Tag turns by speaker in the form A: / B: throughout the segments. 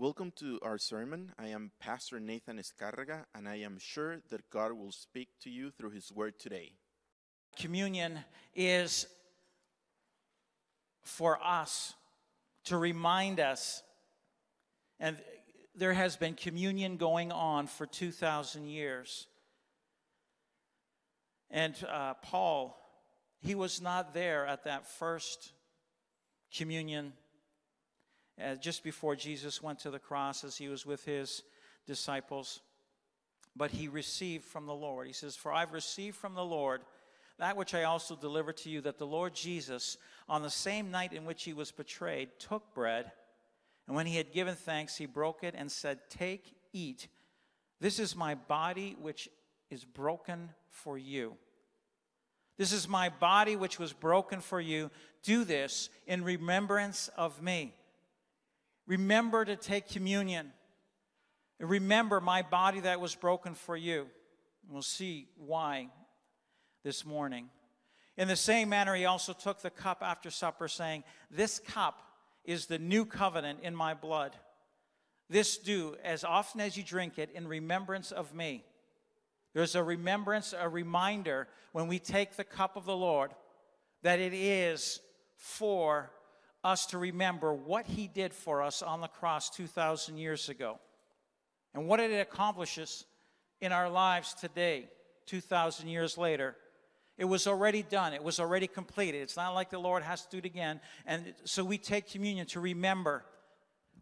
A: Welcome to our sermon. I am Pastor Nathan Escarraga, and I am sure that God will speak to you through His Word today.
B: Communion is for us to remind us, and there has been communion going on for 2,000 years. And uh, Paul, he was not there at that first communion uh, just before Jesus went to the cross as he was with his disciples. But he received from the Lord. He says, For I've received from the Lord that which I also delivered to you, that the Lord Jesus, on the same night in which he was betrayed, took bread, and when he had given thanks, he broke it and said, Take, eat. This is my body, which is broken for you. This is my body, which was broken for you. Do this in remembrance of me. Remember to take communion. Remember my body that was broken for you. We'll see why this morning. In the same manner, he also took the cup after supper, saying, This cup is the new covenant in my blood. This do as often as you drink it in remembrance of me. There's a remembrance, a reminder when we take the cup of the Lord that it is for us to remember what he did for us on the cross 2,000 years ago and what it accomplishes in our lives today, 2,000 years later. It was already done. It was already completed. It's not like the Lord has to do it again. And so we take communion to remember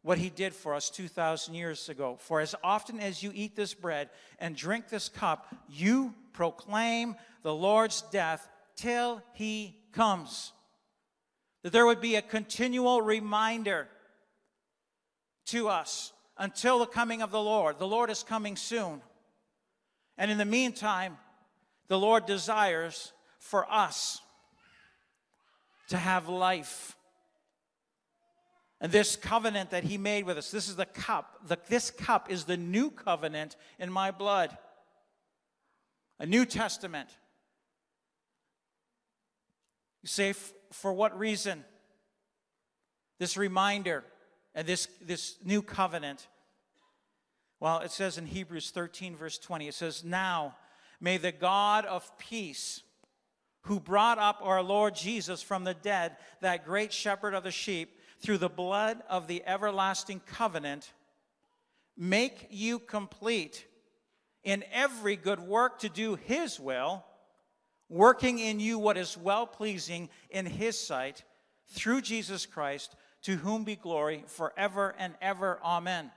B: what he did for us 2,000 years ago. For as often as you eat this bread and drink this cup, you proclaim the Lord's death till he comes. That there would be a continual reminder to us until the coming of the Lord. The Lord is coming soon. And in the meantime, the Lord desires for us to have life. And this covenant that he made with us, this is the cup. The, this cup is the new covenant in my blood, a New Testament. You say, for what reason? This reminder and this, this new covenant. Well, it says in Hebrews 13, verse 20, it says, Now may the God of peace, who brought up our Lord Jesus from the dead, that great shepherd of the sheep, through the blood of the everlasting covenant, make you complete in every good work to do his will working in you what is well pleasing in his sight through Jesus Christ, to whom be glory forever and ever. Amen.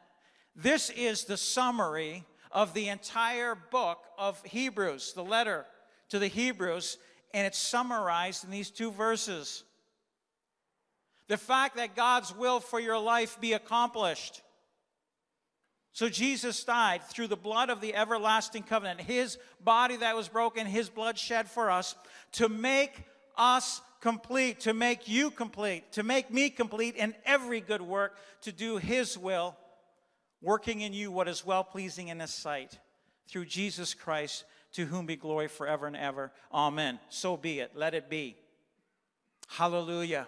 B: This is the summary of the entire book of Hebrews, the letter to the Hebrews, and it's summarized in these two verses. The fact that God's will for your life be accomplished so Jesus died through the blood of the everlasting covenant, his body that was broken, his blood shed for us, to make us complete, to make you complete, to make me complete in every good work, to do his will, working in you what is well pleasing in his sight. Through Jesus Christ, to whom be glory forever and ever. Amen. So be it. Let it be. Hallelujah.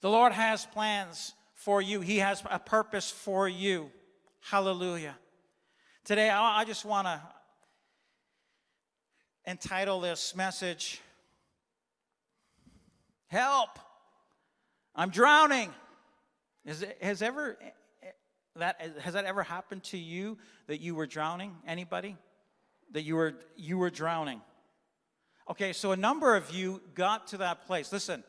B: The Lord has plans for you, He has a purpose for you. Hallelujah. Today, I just want to entitle this message Help! I'm drowning. Is it, has ever that has that ever happened to you that you were drowning? Anybody? That you were you were drowning. Okay, so a number of you got to that place. Listen,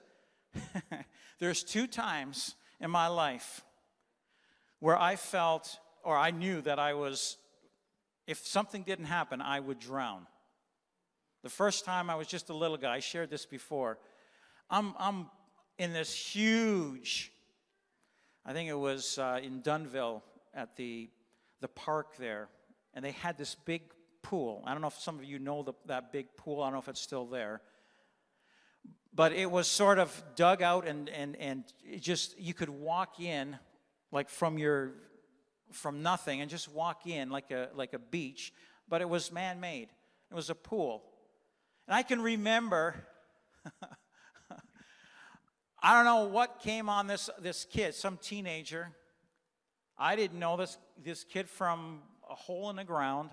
B: there's two times in my life where I felt or I knew that I was, if something didn't happen, I would drown. The first time I was just a little guy, I shared this before. I'm, I'm in this huge, I think it was uh, in Dunnville at the, the park there, and they had this big pool. I don't know if some of you know the, that big pool, I don't know if it's still there. But it was sort of dug out, and, and, and just, you could walk in like from your from nothing and just walk in like a, like a beach, but it was man made. It was a pool. And I can remember, I don't know what came on this, this kid, some teenager. I didn't know this, this kid from a hole in the ground.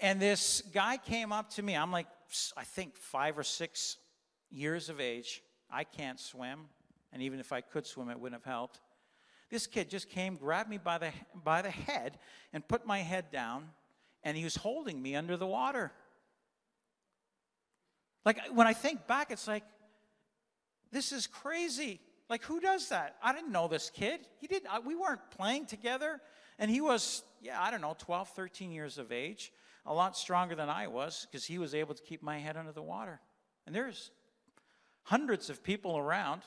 B: And this guy came up to me. I'm like, I think five or six years of age. I can't swim. And even if I could swim, it wouldn't have helped. This kid just came, grabbed me by the, by the head, and put my head down, and he was holding me under the water. Like, when I think back, it's like, this is crazy. Like, who does that? I didn't know this kid. He didn't, we weren't playing together. And he was, yeah, I don't know, 12, 13 years of age, a lot stronger than I was because he was able to keep my head under the water. And there's hundreds of people around.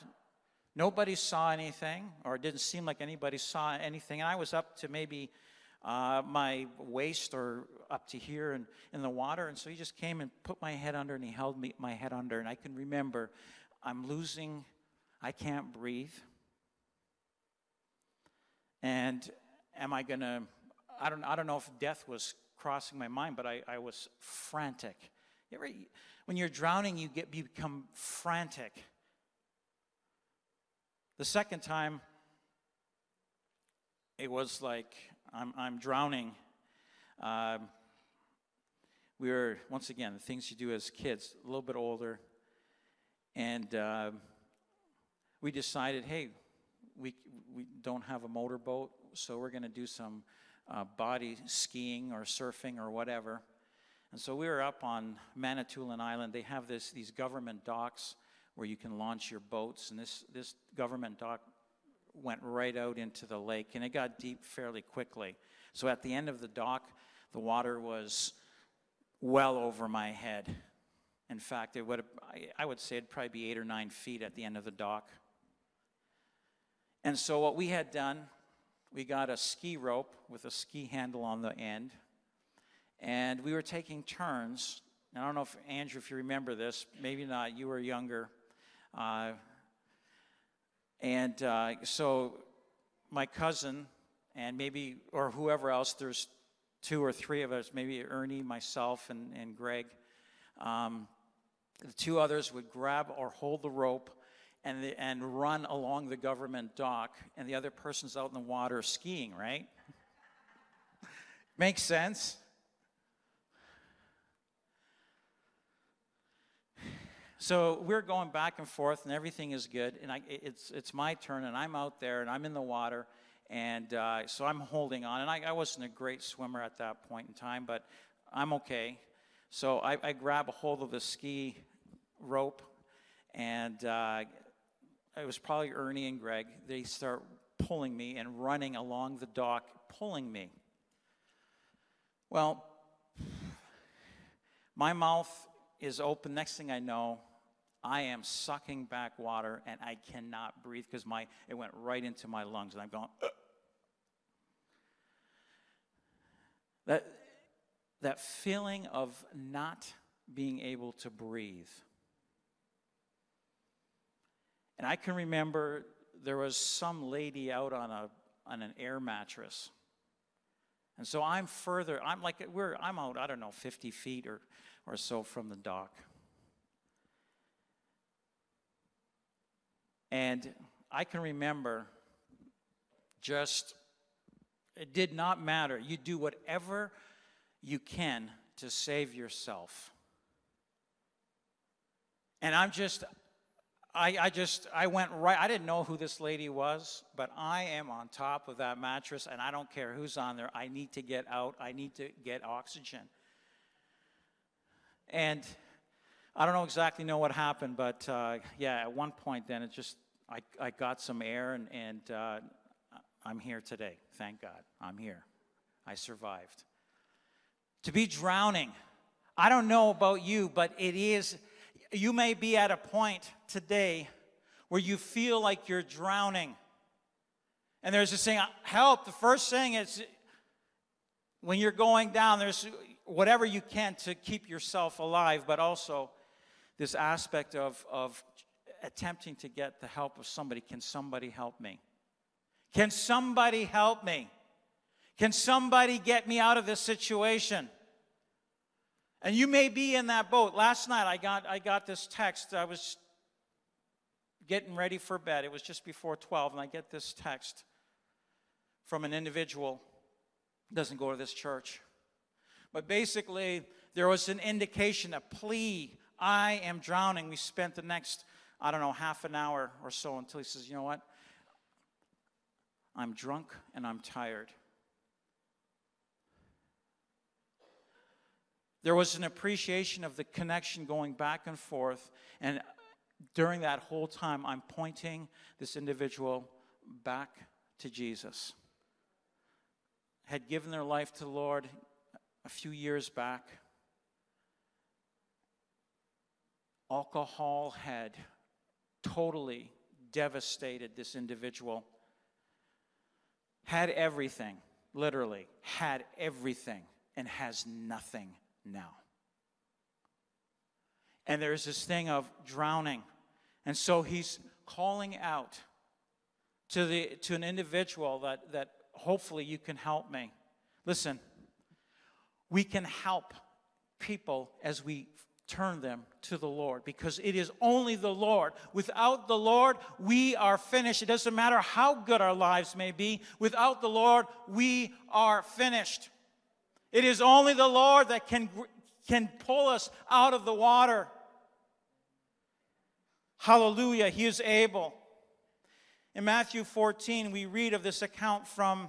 B: Nobody saw anything, or it didn't seem like anybody saw anything. And I was up to maybe uh, my waist or up to here in, in the water. And so he just came and put my head under and he held me, my head under. And I can remember I'm losing, I can't breathe. And am I going to, I don't, I don't know if death was crossing my mind, but I, I was frantic. You ever, when you're drowning, you, get, you become frantic. The second time, it was like I'm, I'm drowning. Uh, we were, once again, the things you do as kids, a little bit older. And uh, we decided, hey, we, we don't have a motorboat, so we're going to do some uh, body skiing or surfing or whatever. And so we were up on Manitoulin Island. They have this, these government docks where you can launch your boats. And this, this government dock went right out into the lake, and it got deep fairly quickly. So at the end of the dock, the water was well over my head. In fact, it would I would say it'd probably be eight or nine feet at the end of the dock. And so what we had done, we got a ski rope with a ski handle on the end, and we were taking turns. I don't know if Andrew, if you remember this, maybe not. You were younger. Uh, and uh, so my cousin and maybe, or whoever else, there's two or three of us, maybe Ernie, myself, and, and Greg. Um, the two others would grab or hold the rope and, the, and run along the government dock, and the other person's out in the water skiing, right? Makes sense? So we're going back and forth, and everything is good. And I, it's, it's my turn, and I'm out there, and I'm in the water. And uh, so I'm holding on. And I, I, wasn't a great swimmer at that point in time, but I'm okay. So I, I grab a hold of the ski rope, and uh, it was probably Ernie and Greg. They start pulling me and running along the dock, pulling me. Well, my mouth is open. Next thing I know, I am sucking back water and I cannot breathe because my it went right into my lungs and I'm going. Ugh. That that feeling of not being able to breathe. And I can remember there was some lady out on a on an air mattress. And so I'm further, I'm like we're I'm out, I don't know, 50 feet or or so from the dock. And I can remember just, it did not matter. You do whatever you can to save yourself. And I'm just, I, I just, I went right, I didn't know who this lady was, but I am on top of that mattress and I don't care who's on there. I need to get out, I need to get oxygen. And I don't know exactly know what happened, but uh, yeah, at one point then it just, I, I got some air and, and uh, I'm here today. Thank God. I'm here. I survived. To be drowning, I don't know about you, but it is, you may be at a point today where you feel like you're drowning. And there's this saying, help. The first thing is when you're going down, there's whatever you can to keep yourself alive, but also this aspect of, of attempting to get the help of somebody. Can somebody help me? Can somebody help me? Can somebody get me out of this situation? And you may be in that boat. Last night I got I got this text. I was getting ready for bed. It was just before 12 and I get this text from an individual doesn't go to this church. But basically, there was an indication, a plea. I am drowning. We spent the next, I don't know, half an hour or so until he says, You know what? I'm drunk and I'm tired. There was an appreciation of the connection going back and forth. And during that whole time, I'm pointing this individual back to Jesus. Had given their life to the Lord a few years back. Alcohol had totally devastated this individual. Had everything, literally, had everything, and has nothing now. And there's this thing of drowning. And so he's calling out to, the, to an individual that, that hopefully you can help me. Listen, we can help people as we turn them to the Lord because it is only the Lord. Without the Lord, we are finished. It doesn't matter how good our lives may be, without the Lord, we are finished. It is only the Lord that can, can pull us out of the water. Hallelujah, He is able. In Matthew 14, we read of this account from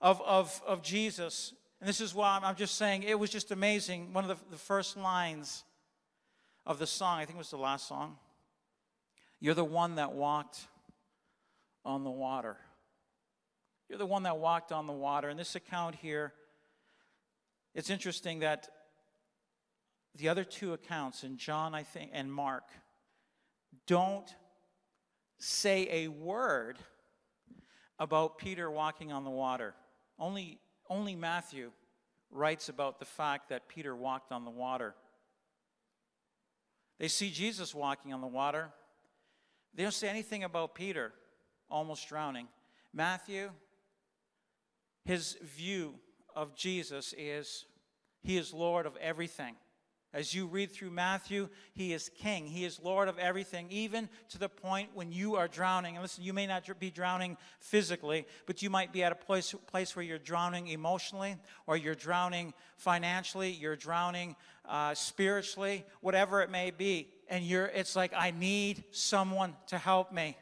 B: of, of, of Jesus. And this is why I'm just saying it was just amazing. One of the, the first lines of the song, I think it was the last song. You're the one that walked on the water. You're the one that walked on the water. In this account here, it's interesting that the other two accounts in John, I think, and Mark don't say a word about Peter walking on the water. Only, only Matthew writes about the fact that Peter walked on the water. They see Jesus walking on the water. They don't say anything about Peter almost drowning. Matthew, his view of Jesus is He is Lord of everything. As you read through Matthew, He is King. He is Lord of everything, even to the point when you are drowning. And listen, you may not be drowning physically, but you might be at a place, place where you're drowning emotionally, or you're drowning financially, you're drowning uh, spiritually, whatever it may be. And you're, it's like, I need someone to help me.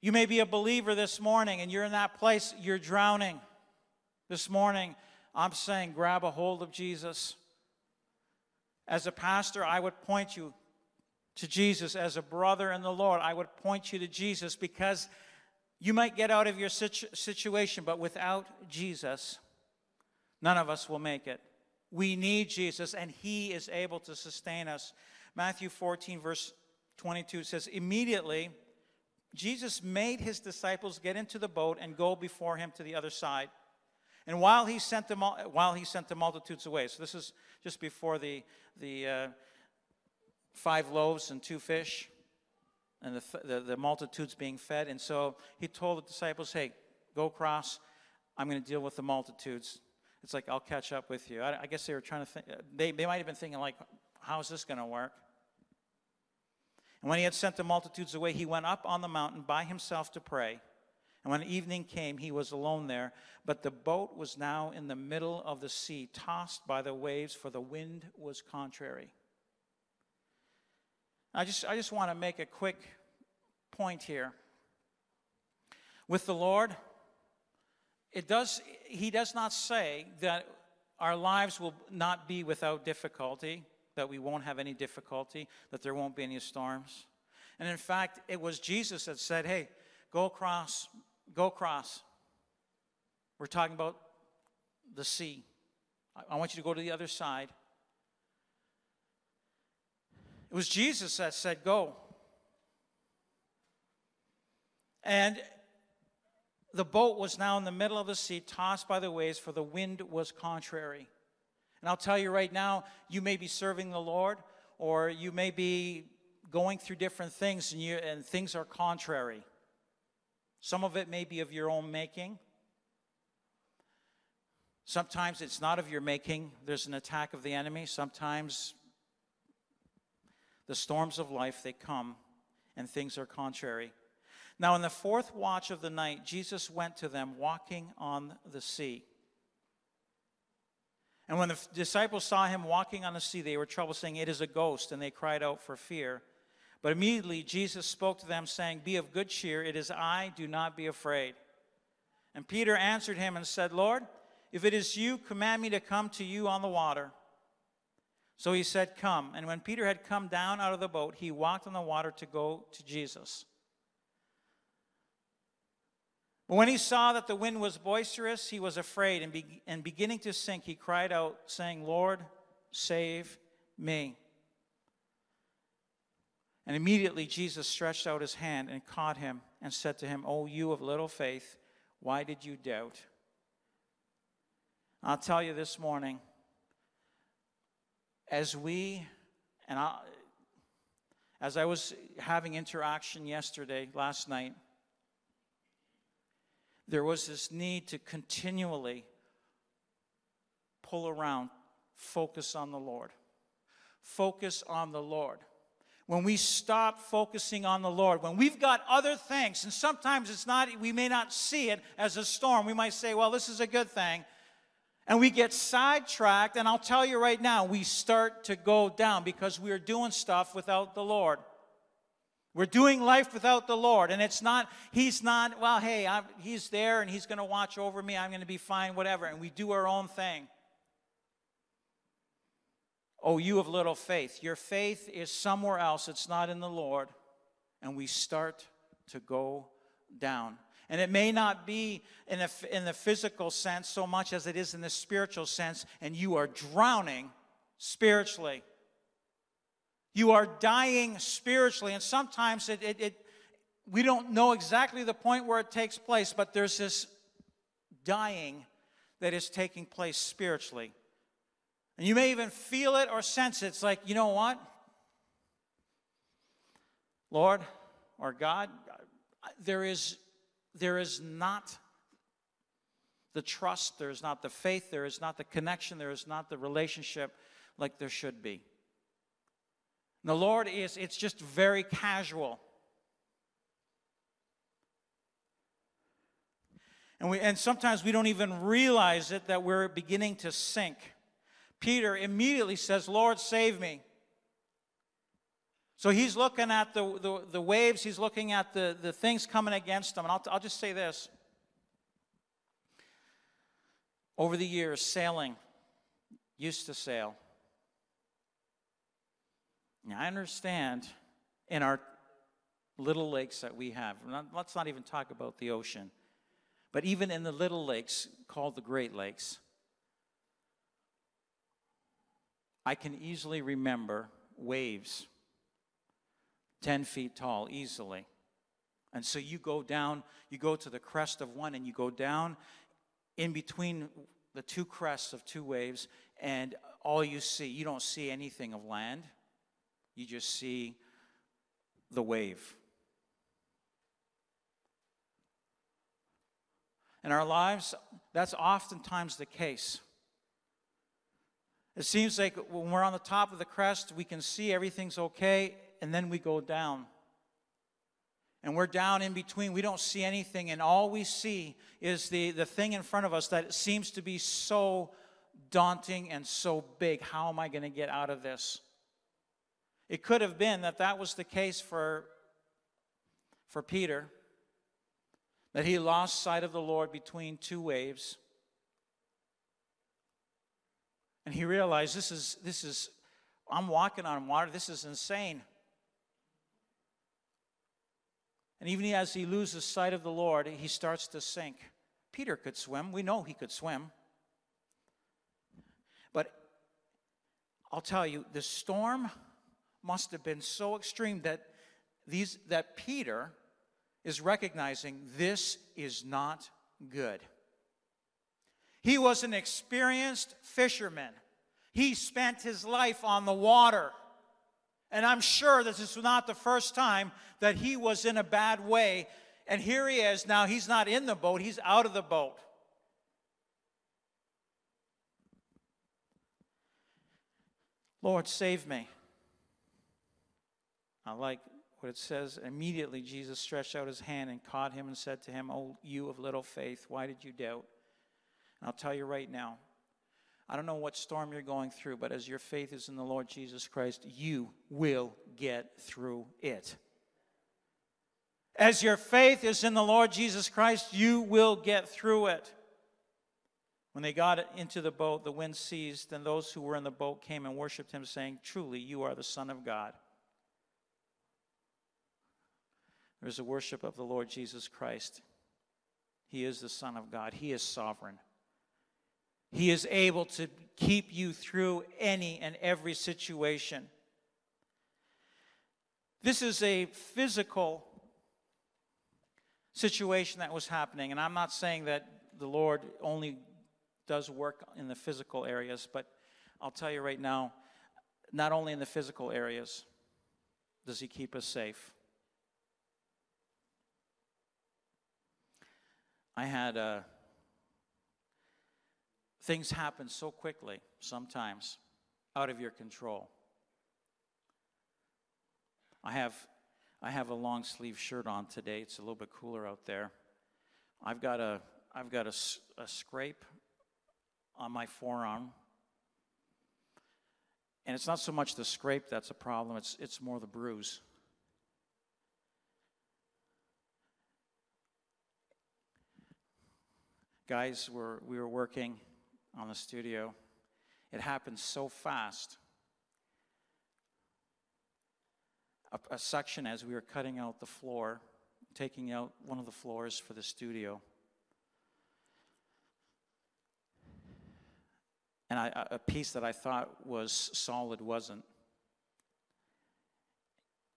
B: You may be a believer this morning and you're in that place, you're drowning. This morning, I'm saying grab a hold of Jesus. As a pastor, I would point you to Jesus. As a brother in the Lord, I would point you to Jesus because you might get out of your situ- situation, but without Jesus, none of us will make it. We need Jesus, and He is able to sustain us. Matthew 14, verse 22 says, Immediately, Jesus made his disciples get into the boat and go before him to the other side. And while he sent the, while he sent the multitudes away, so this is just before the, the uh, five loaves and two fish, and the, the, the multitudes being fed. And so he told the disciples, hey, go across. I'm going to deal with the multitudes. It's like, I'll catch up with you. I, I guess they were trying to think, they, they might have been thinking, like, how's this going to work? And when he had sent the multitudes away, he went up on the mountain by himself to pray. And when evening came, he was alone there. But the boat was now in the middle of the sea, tossed by the waves, for the wind was contrary. I just, I just want to make a quick point here. With the Lord, it does, he does not say that our lives will not be without difficulty that we won't have any difficulty, that there won't be any storms. And in fact, it was Jesus that said, Hey, go across, go across. We're talking about the sea. I want you to go to the other side. It was Jesus that said, Go. And the boat was now in the middle of the sea, tossed by the waves, for the wind was contrary. And I'll tell you right now, you may be serving the Lord, or you may be going through different things, and, you, and things are contrary. Some of it may be of your own making. Sometimes it's not of your making, there's an attack of the enemy. Sometimes the storms of life, they come, and things are contrary. Now, in the fourth watch of the night, Jesus went to them walking on the sea. And when the disciples saw him walking on the sea, they were troubled, saying, It is a ghost, and they cried out for fear. But immediately Jesus spoke to them, saying, Be of good cheer, it is I, do not be afraid. And Peter answered him and said, Lord, if it is you, command me to come to you on the water. So he said, Come. And when Peter had come down out of the boat, he walked on the water to go to Jesus. But when he saw that the wind was boisterous, he was afraid, and, be- and beginning to sink, he cried out, saying, Lord, save me. And immediately Jesus stretched out his hand and caught him and said to him, O you of little faith, why did you doubt? I'll tell you this morning, as we, and I, as I was having interaction yesterday, last night, there was this need to continually pull around, focus on the Lord. Focus on the Lord. When we stop focusing on the Lord, when we've got other things, and sometimes it's not, we may not see it as a storm. We might say, well, this is a good thing. And we get sidetracked, and I'll tell you right now, we start to go down because we are doing stuff without the Lord. We're doing life without the Lord, and it's not, He's not, well, hey, I'm, He's there and He's going to watch over me, I'm going to be fine, whatever. And we do our own thing. Oh, you of little faith. Your faith is somewhere else, it's not in the Lord. And we start to go down. And it may not be in, in the physical sense so much as it is in the spiritual sense, and you are drowning spiritually. You are dying spiritually, and sometimes it, it, it, we don't know exactly the point where it takes place, but there's this dying that is taking place spiritually. And you may even feel it or sense it. It's like, you know what? Lord or God, there is, there is not the trust, there is not the faith, there is not the connection, there is not the relationship like there should be. And the Lord is, it's just very casual. And, we, and sometimes we don't even realize it that we're beginning to sink. Peter immediately says, Lord, save me. So he's looking at the, the, the, waves, he's looking at the, the things coming against him. And I'll, I'll just say this. Over the years, sailing, used to sail. Now, I understand in our little lakes that we have, let's not even talk about the ocean, but even in the little lakes called the Great Lakes, I can easily remember waves 10 feet tall easily. And so you go down, you go to the crest of one, and you go down in between the two crests of two waves, and all you see, you don't see anything of land, you just see the wave. In our lives, that's oftentimes the case. It seems like when we're on the top of the crest, we can see everything's okay, and then we go down. And we're down in between. We don't see anything, and all we see is the, the thing in front of us that seems to be so daunting and so big. How am I going to get out of this? It could have been that that was the case for, for Peter, that he lost sight of the Lord between two waves and he realized this is, this is, I'm walking on water. This is insane. And even as he loses sight of the Lord, he starts to sink. Peter could swim. We know he could swim. But I'll tell you, the storm must have been so extreme that these that Peter is recognizing this is not good. He was an experienced fisherman. He spent his life on the water. And I'm sure this was not the first time that he was in a bad way. And here he is now, he's not in the boat, he's out of the boat. Lord, save me. I like what it says, immediately Jesus stretched out his hand and caught him and said to him, Oh, you of little faith, why did you doubt? And I'll tell you right now, I don't know what storm you're going through, but as your faith is in the Lord Jesus Christ, you will get through it. As your faith is in the Lord Jesus Christ, you will get through it. When they got into the boat, the wind ceased, and those who were in the boat came and worshiped him, saying, Truly, you are the Son of God. There's a worship of the Lord Jesus Christ. He is the Son of God, He is sovereign. He is able to keep you through any and every situation. This is a physical situation that was happening, and I'm not saying that the Lord only does work in the physical areas, but I'll tell you right now, not only in the physical areas does He keep us safe. I had uh, things happen so quickly sometimes out of your control. I have I have a long sleeve shirt on today. It's a little bit cooler out there. I've got a I've got a, a scrape on my forearm. And it's not so much the scrape that's a problem, it's, it's more the bruise. Guys, were, we were working on the studio. It happened so fast. A, a section as we were cutting out the floor, taking out one of the floors for the studio. And I, a piece that I thought was solid wasn't.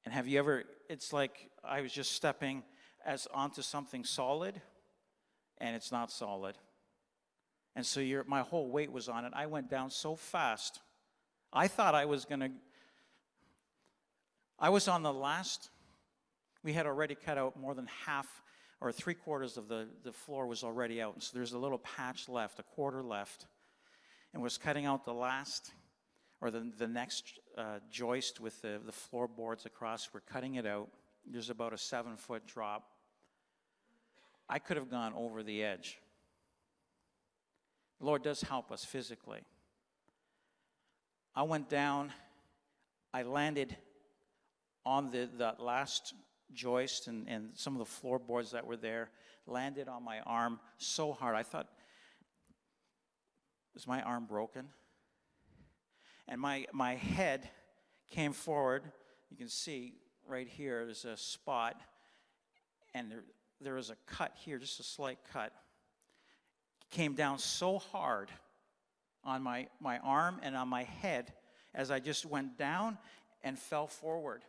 B: And have you ever, it's like I was just stepping as onto something solid and it's not solid. And so my whole weight was on it. I went down so fast. I thought I was going to. I was on the last. We had already cut out more than half or three quarters of the, the floor was already out. And so there's a little patch left, a quarter left. And was cutting out the last or the, the next uh, joist with the, the floorboards across. We're cutting it out. There's about a seven foot drop. I could have gone over the edge. The Lord does help us physically. I went down, I landed on the, the last joist and, and some of the floorboards that were there, landed on my arm so hard. I thought, is my arm broken? And my, my head came forward. You can see right here, there's a spot, and there, there was a cut here, just a slight cut. Came down so hard on my, my arm and on my head as I just went down and fell forward.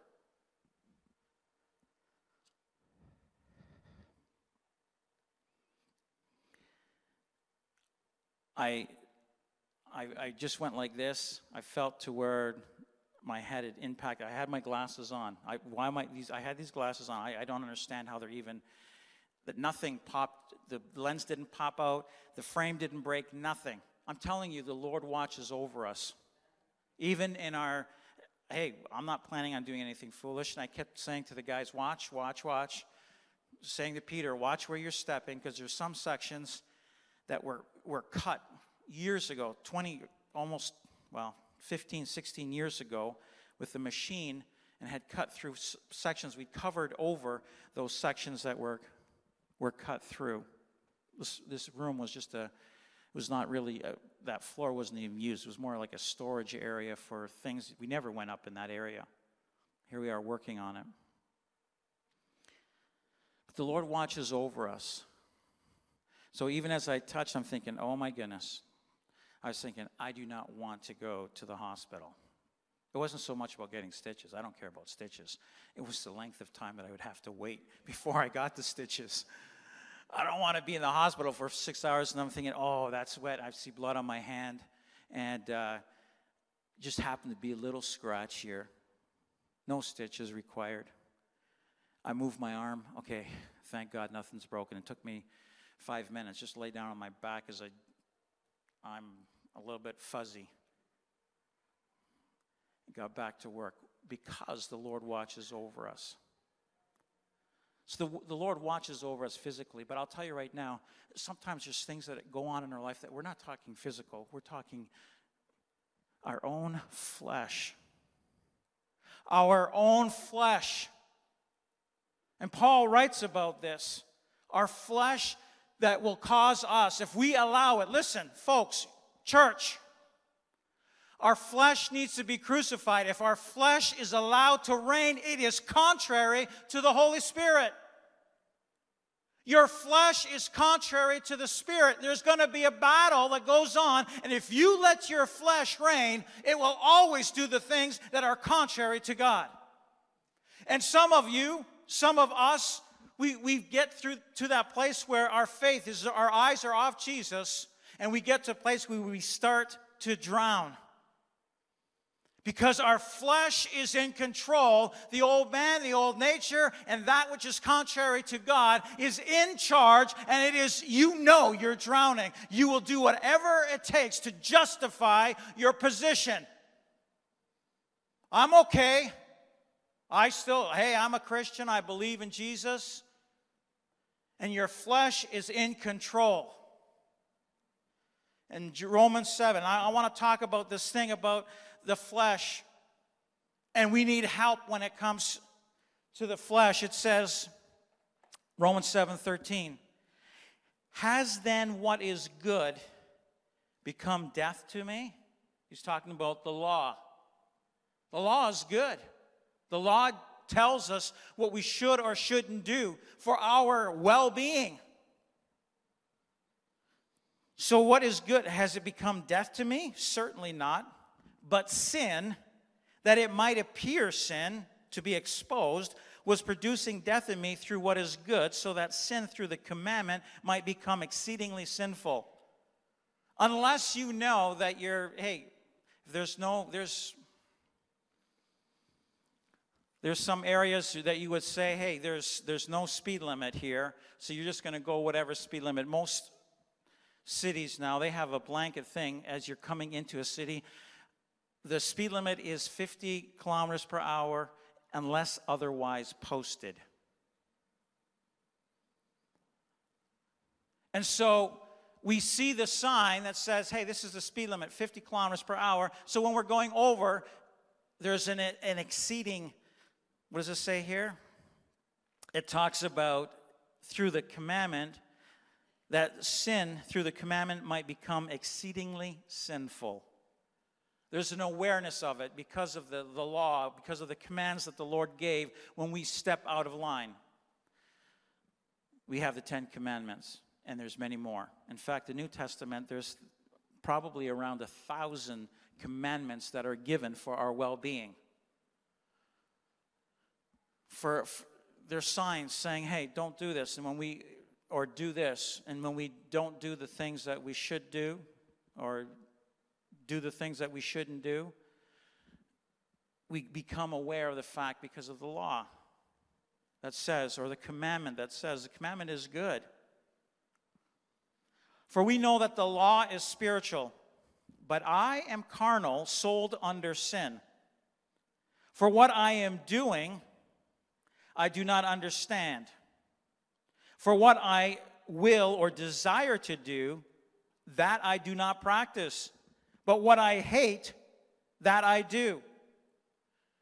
B: I, I, I just went like this. I felt to where my head had impacted. I had my glasses on. I, why am I, these, I had these glasses on. I, I don't understand how they're even that nothing popped, the lens didn't pop out, the frame didn't break, nothing. I'm telling you, the Lord watches over us. Even in our, hey, I'm not planning on doing anything foolish. And I kept saying to the guys, watch, watch, watch. Saying to Peter, watch where you're stepping, because there's some sections that were, were cut years ago, 20, almost, well, 15, 16 years ago, with the machine and had cut through sections. We covered over those sections that were were cut through. This, this room was just a, it was not really, a, that floor wasn't even used. It was more like a storage area for things. We never went up in that area. Here we are working on it. But the Lord watches over us. So even as I touched, I'm thinking, oh my goodness. I was thinking, I do not want to go to the hospital. It wasn't so much about getting stitches. I don't care about stitches. It was the length of time that I would have to wait before I got the stitches. I don't want to be in the hospital for six hours and I'm thinking, oh, that's wet. I see blood on my hand. And uh, just happened to be a little scratch here. No stitches required. I moved my arm. Okay, thank God nothing's broken. It took me five minutes. Just lay down on my back as I, I'm a little bit fuzzy. Got back to work because the Lord watches over us. So the, the Lord watches over us physically, but I'll tell you right now, sometimes there's things that go on in our life that we're not talking physical, we're talking our own flesh. Our own flesh. And Paul writes about this. Our flesh that will cause us, if we allow it, listen, folks, church, our flesh needs to be crucified. If our flesh is allowed to reign, it is contrary to the Holy Spirit. Your flesh is contrary to the spirit. There's going to be a battle that goes on, and if you let your flesh reign, it will always do the things that are contrary to God. And some of you, some of us, we, we get through to that place where our faith is, our eyes are off Jesus, and we get to a place where we start to drown because our flesh is in control. The old man, the old nature, and that which is contrary to God is in charge, and it is, you know, you're drowning. You will do whatever it takes to justify your position. I'm okay. I still, hey, I'm a Christian. I believe in Jesus. And your flesh is in control. And Romans 7, I, I want to talk about this thing about the flesh, and we need help when it comes to the flesh. It says, Romans 7 13, has then what is good become death to me? He's talking about the law. The law is good. The law tells us what we should or shouldn't do for our well being. So, what is good? Has it become death to me? Certainly not but sin, that it might appear sin to be exposed, was producing death in me through what is good, so that sin through the commandment might become exceedingly sinful. Unless you know that you're, hey, there's no, there's, there's some areas that you would say, hey, there's, there's no speed limit here, so you're just going to go whatever speed limit. Most cities now, they have a blanket thing as you're coming into a city the speed limit is 50 kilometers per hour unless otherwise posted. And so we see the sign that says, hey, this is the speed limit, 50 kilometers per hour. So when we're going over, there's an, an exceeding, what does it say here? It talks about through the commandment, that sin through the commandment might become exceedingly sinful. There's an awareness of it because of the, the law, because of the commands that the Lord gave when we step out of line. We have the Ten Commandments, and there's many more. In fact, the New Testament, there's probably around a thousand commandments that are given for our well being. For, for there's signs saying, hey, don't do this, and when we, or do this, and when we don't do the things that we should do, or do the things that we shouldn't do, we become aware of the fact because of the law that says, or the commandment that says, the commandment is good. For we know that the law is spiritual, but I am carnal, sold under sin. For what I am doing, I do not understand. For what I will or desire to do, that I do not practice. But what I hate, that I do.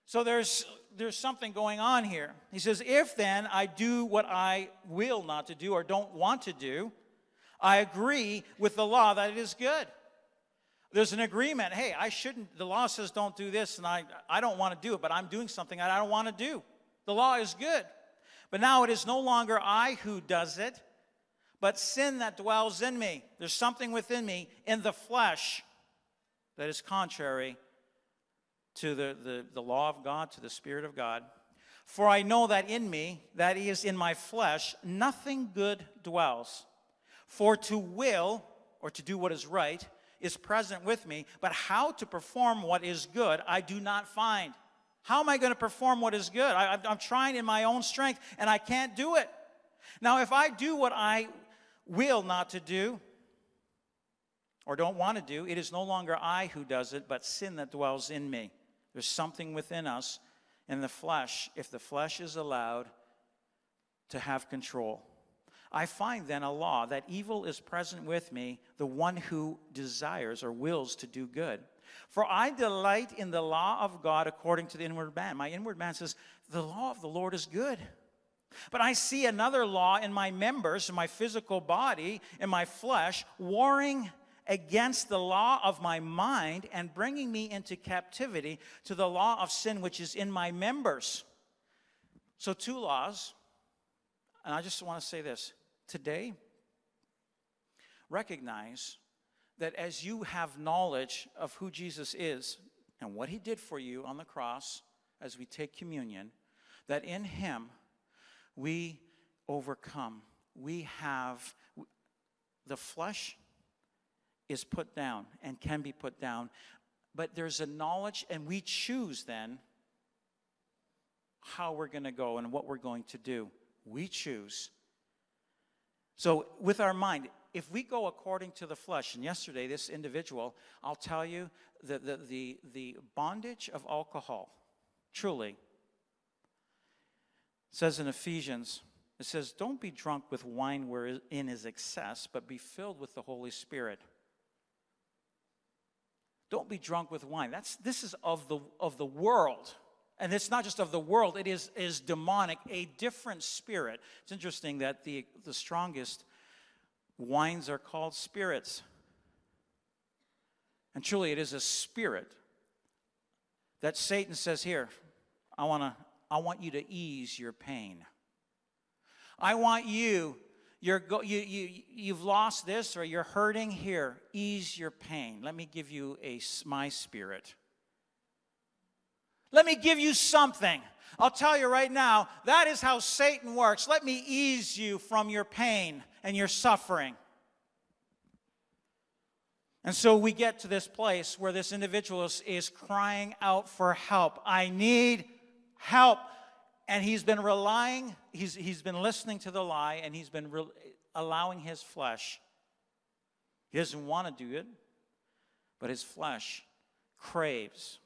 B: So there's there's something going on here. He says, If then I do what I will not to do or don't want to do, I agree with the law that it is good. There's an agreement. Hey, I shouldn't, the law says don't do this, and I, I don't want to do it, but I'm doing something that I don't want to do. The law is good. But now it is no longer I who does it, but sin that dwells in me. There's something within me in the flesh that is contrary to the, the, the law of God, to the Spirit of God. For I know that in me, that is in my flesh, nothing good dwells. For to will, or to do what is right, is present with me, but how to perform what is good, I do not find. How am I going to perform what is good? I, am trying in my own strength, and I can't do it. Now, if I do what I will not to do, or don't want to do, it is no longer I who does it, but sin that dwells in me. There's something within us in the flesh. If the flesh is allowed to have control. I find then a law that evil is present with me, the one who desires or wills to do good. For I delight in the law of God according to the inward man. My inward man says, The law of the Lord is good. But I see another law in my members, in my physical body, in my flesh, warring against the law of my mind and bringing me into captivity to the law of sin which is in my members. So, two laws. And I just want to say this today, recognize that as you have knowledge of who Jesus is and what he did for you on the cross as we take communion, that in him we overcome. We have the flesh is put down and can be put down, but there's a knowledge, and we choose then how we're going to go and what we're going to do. We choose. So, with our mind, if we go according to the flesh, and yesterday this individual, I'll tell you that the, the, the bondage of alcohol, truly, says in Ephesians, it says, Don't be drunk with wine wherein is excess, but be filled with the Holy Spirit. Don't be drunk with wine. That's, this is of the, of the world. And it's not just of the world, it is, is demonic, a different spirit. It's interesting that the, the strongest wines are called spirits. And truly, it is a spirit that Satan says, Here, I, wanna, I want you to ease your pain. I want you you're go, you, you, you've lost this or you're hurting here. Ease your pain. Let me give you a my spirit. Let me give you something. I'll tell you right now that is how satan works. Let me ease you from your pain and your suffering. And so we get to this place where this individual is, is crying out for help. I need help and he's been relying, he's, he's been listening to the lie, and he's been re- allowing his flesh. He doesn't want to do it, but his flesh craves.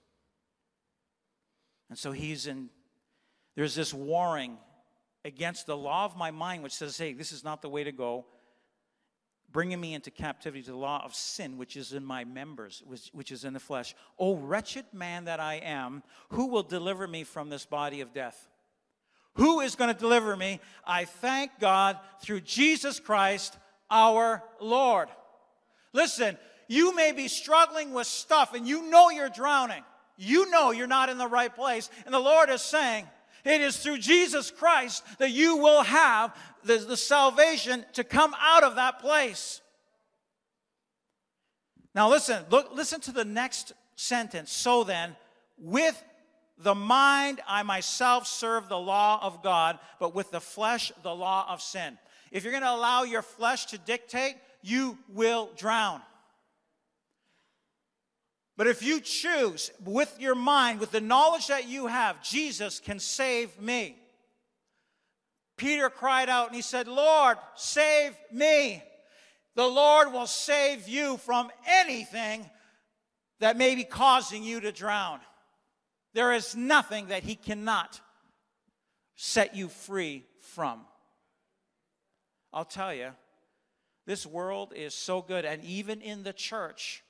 B: And so he's in, there's this warring against the law of my mind, which says, hey, this is not the way to go, bringing me into captivity to the law of sin, which is in my members, which, which is in the flesh. O wretched man that I am, who will deliver me from this body of death? Who is going to deliver me? I thank God through Jesus Christ our Lord. Listen, you may be struggling with stuff and you know you're drowning. You know you're not in the right place. And the Lord is saying, it is through Jesus Christ that you will have the, the salvation to come out of that place. Now listen, look, listen to the next sentence. So then, with the mind, I myself serve the law of God, but with the flesh, the law of sin. If you're going to allow your flesh to dictate, you will drown. But if you choose with your mind, with the knowledge that you have, Jesus can save me. Peter cried out and he said, Lord, save me. The Lord will save you from anything that may be causing you to drown. There is nothing that He cannot set you free from. I'll tell you, this world is so good, and even in the church,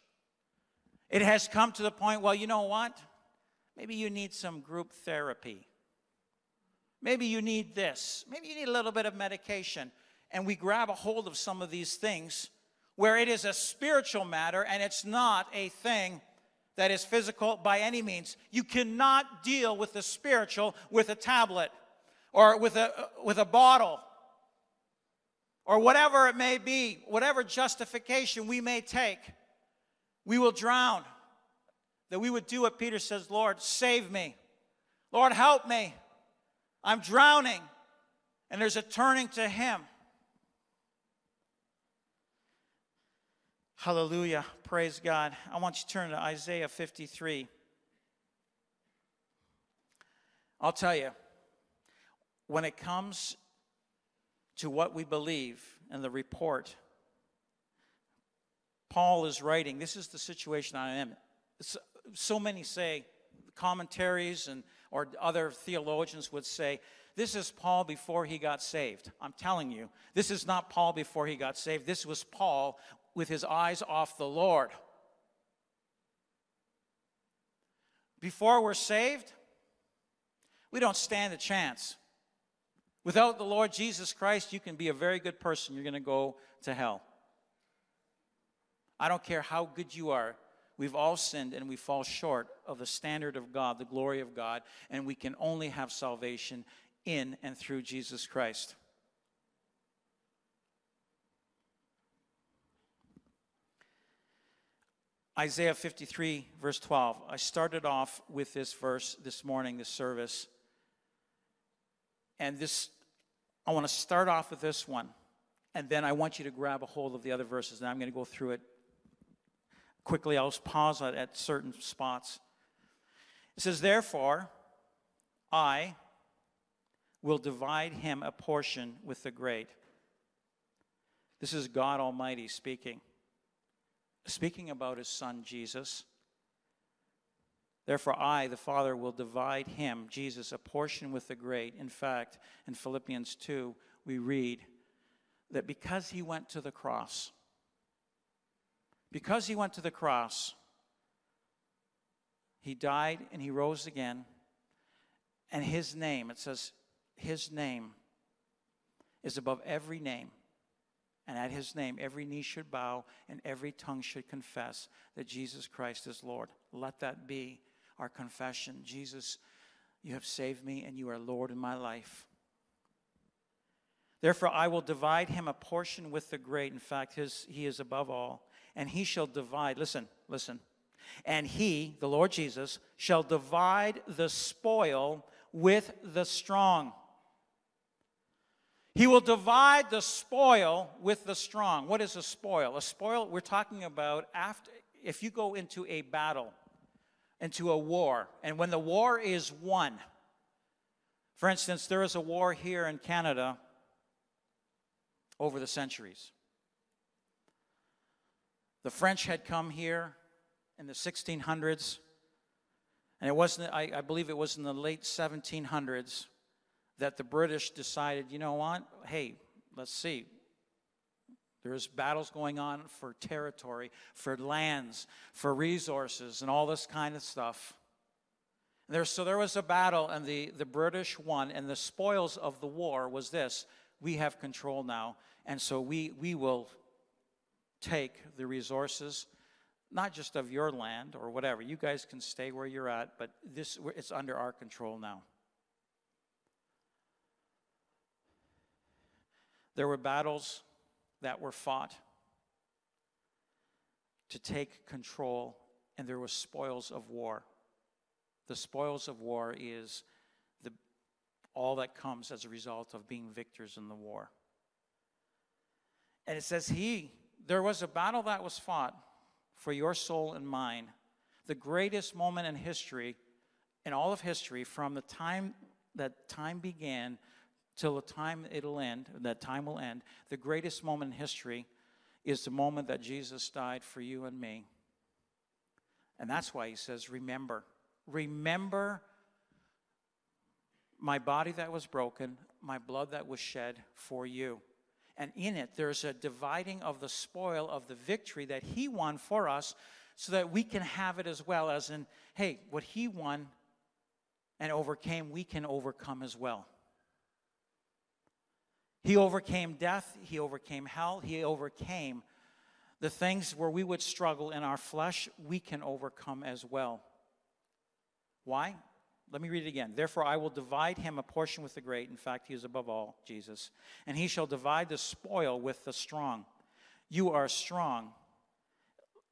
B: it has come to the point well, you know what? Maybe you need some group therapy. Maybe you need this. Maybe you need a little bit of medication. And we grab a hold of some of these things where it is a spiritual matter and it's not a thing that is physical by any means. You cannot deal with the spiritual with a tablet or with a, with a bottle or whatever it may be, whatever justification we may take. We will drown. That we would do what Peter says Lord, save me. Lord, help me. I'm drowning. And there's a turning to Him. Hallelujah. Praise God. I want you to turn to Isaiah 53. I'll tell you, when it comes to what we believe and the report, Paul is writing, this is the situation I am. So many say, commentaries and or other theologians would say, This is Paul before he got saved. I'm telling you, this is not Paul before he got saved. This was Paul with his eyes off the Lord. Before we're saved, we don't stand a chance. Without the Lord Jesus Christ, you can be a very good person. You're going to go to hell. I don't care how good you are. We've all sinned and we fall short of the standard of God, the glory of God, and we can only have salvation in and through Jesus Christ. Isaiah 53, verse 12. I started off with this verse this morning, this service. And this, I want to start off with this one. And then I want you to grab a hold of the other verses. And I'm going to go through it quickly. I'll pause at, at certain spots. It says, Therefore, I will divide him a portion with the great. This is God Almighty speaking, speaking about his son Jesus. Therefore, I, the Father, will divide him, Jesus, a portion with the great. In fact, in Philippians 2, we read that because he went to the cross, because he went to the cross, he died and he rose again. And his name, it says, his name is above every name. And at his name, every knee should bow and every tongue should confess that Jesus Christ is Lord. Let that be our confession. Jesus, you have saved me and you are Lord in my life. Therefore, I will divide him a portion with the great. In fact, his, he is above all. And he shall divide, listen, listen. And he, the Lord Jesus, shall divide the spoil with the strong. He will divide the spoil with the strong. What is a spoil? A spoil, we're talking about after, if you go into a battle, into a war. And when the war is won, for instance, there is a war here in Canada over the centuries. The French had come here in the 1600s, and it wasn't, I, I believe it was in the late 1700s that the British decided, you know what? Hey, let's see. There's battles going on for territory, for lands, for resources, and all this kind of stuff. There, so there was a battle, and the, the British won, and the spoils of the war was this we have control now, and so we, we will take the resources, not just of your land or whatever. You guys can stay where you're at, but this, it's under our control now. There were battles that were fought to take control, and there were spoils of war. The spoils of war is the, all that comes as a result of being victors in the war. And it says, He, there was a battle that was fought for your soul and mine. The greatest moment in history, in all of history, from the time that time began till the time it'll end, that time will end, the greatest moment in history is the moment that Jesus died for you and me. And that's why he says, Remember. Remember my body that was broken, my blood that was shed for you. And in it, there's a dividing of the spoil of the victory that he won for us so that we can have it as well as in, hey, what he won and overcame, we can overcome as well. He overcame death, he overcame hell, he overcame the things where we would struggle in our flesh, we can overcome as well. Why? Let me read it again. Therefore, I will divide him a portion with the great. In fact, he is above all, Jesus. And he shall divide the spoil with the strong. You are strong.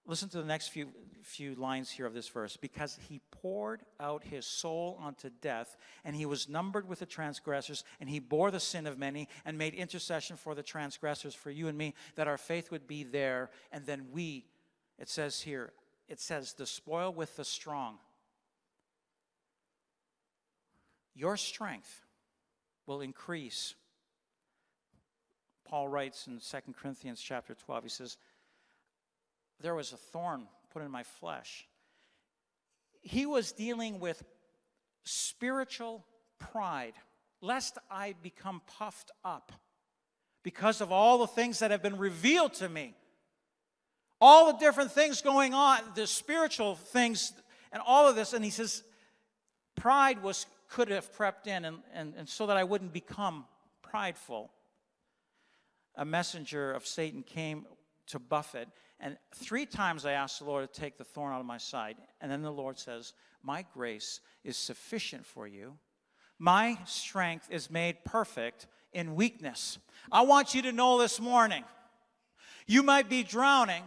B: Listen to the next few, few lines here of this verse. Because he poured out his soul unto death, and he was numbered with the transgressors, and he bore the sin of many, and made intercession for the transgressors, for you and me, that our faith would be there. And then we, it says here, it says, the spoil with the strong. Your strength will increase. Paul writes in 2 Corinthians chapter 12, he says, there was a thorn put in my flesh. He was dealing with spiritual pride lest I become puffed up because of all the things that have been revealed to me. All the different things going on, the spiritual things, and all of this. And he says, pride was could have crept in, and, and, and so that I wouldn't become prideful. A messenger of Satan came to buffet, and three times I asked the Lord to take the thorn out of my side. And then the Lord says, My grace is sufficient for you. My strength is made perfect in weakness. I want you to know this morning you might be drowning.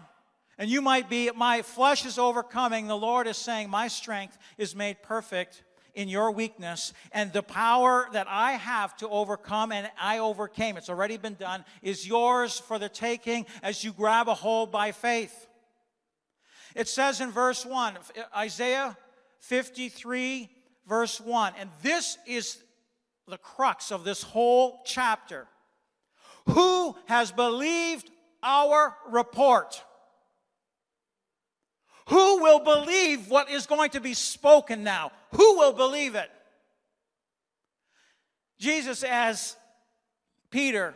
B: And you might be, my flesh is overcoming. The Lord is saying, My strength is made perfect in your weakness, and the power that I have to overcome and I overcame, it's already been done, is yours for the taking as you grab a hold by faith. It says in verse 1, Isaiah 53, verse 1, and this is the crux of this whole chapter. Who has believed our report? Who will believe what is going to be spoken now? Who will believe it? Jesus, as Peter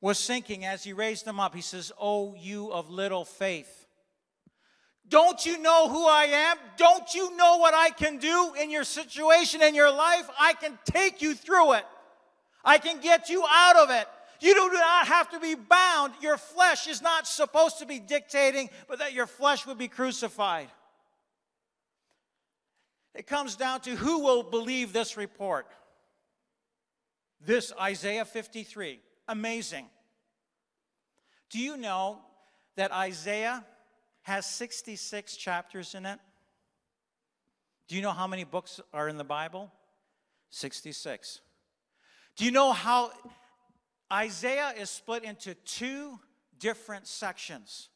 B: was sinking, as he raised him up, he says, Oh, you of little faith. Don't you know who I am? Don't you know what I can do in your situation, in your life? I can take you through it. I can get you out of it. You do not have to be bound. Your flesh is not supposed to be dictating, but that your flesh would be crucified. It comes down to who will believe this report. This Isaiah 53. Amazing. Do you know that Isaiah has 66 chapters in it? Do you know how many books are in the Bible? 66. Do you know how Isaiah is split into two different sections.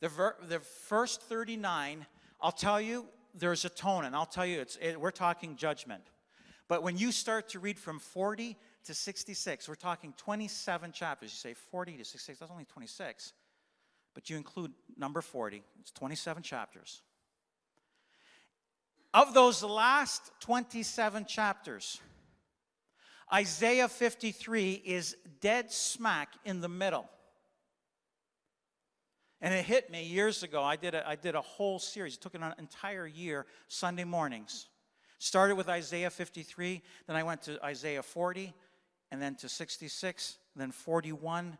B: The, ver- the first 39, I'll tell you, there's a tone, and I'll tell you, it's, it, we're talking judgment. But when you start to read from 40 to 66, we're talking 27 chapters. You say 40 to 66, that's only 26. But you include number 40, it's 27 chapters. Of those last 27 chapters, Isaiah 53 is dead smack in the middle. And it hit me years ago. I did a, I did a whole series. It took an entire year, Sunday mornings. Started with Isaiah 53, then I went to Isaiah 40, and then to 66, then 41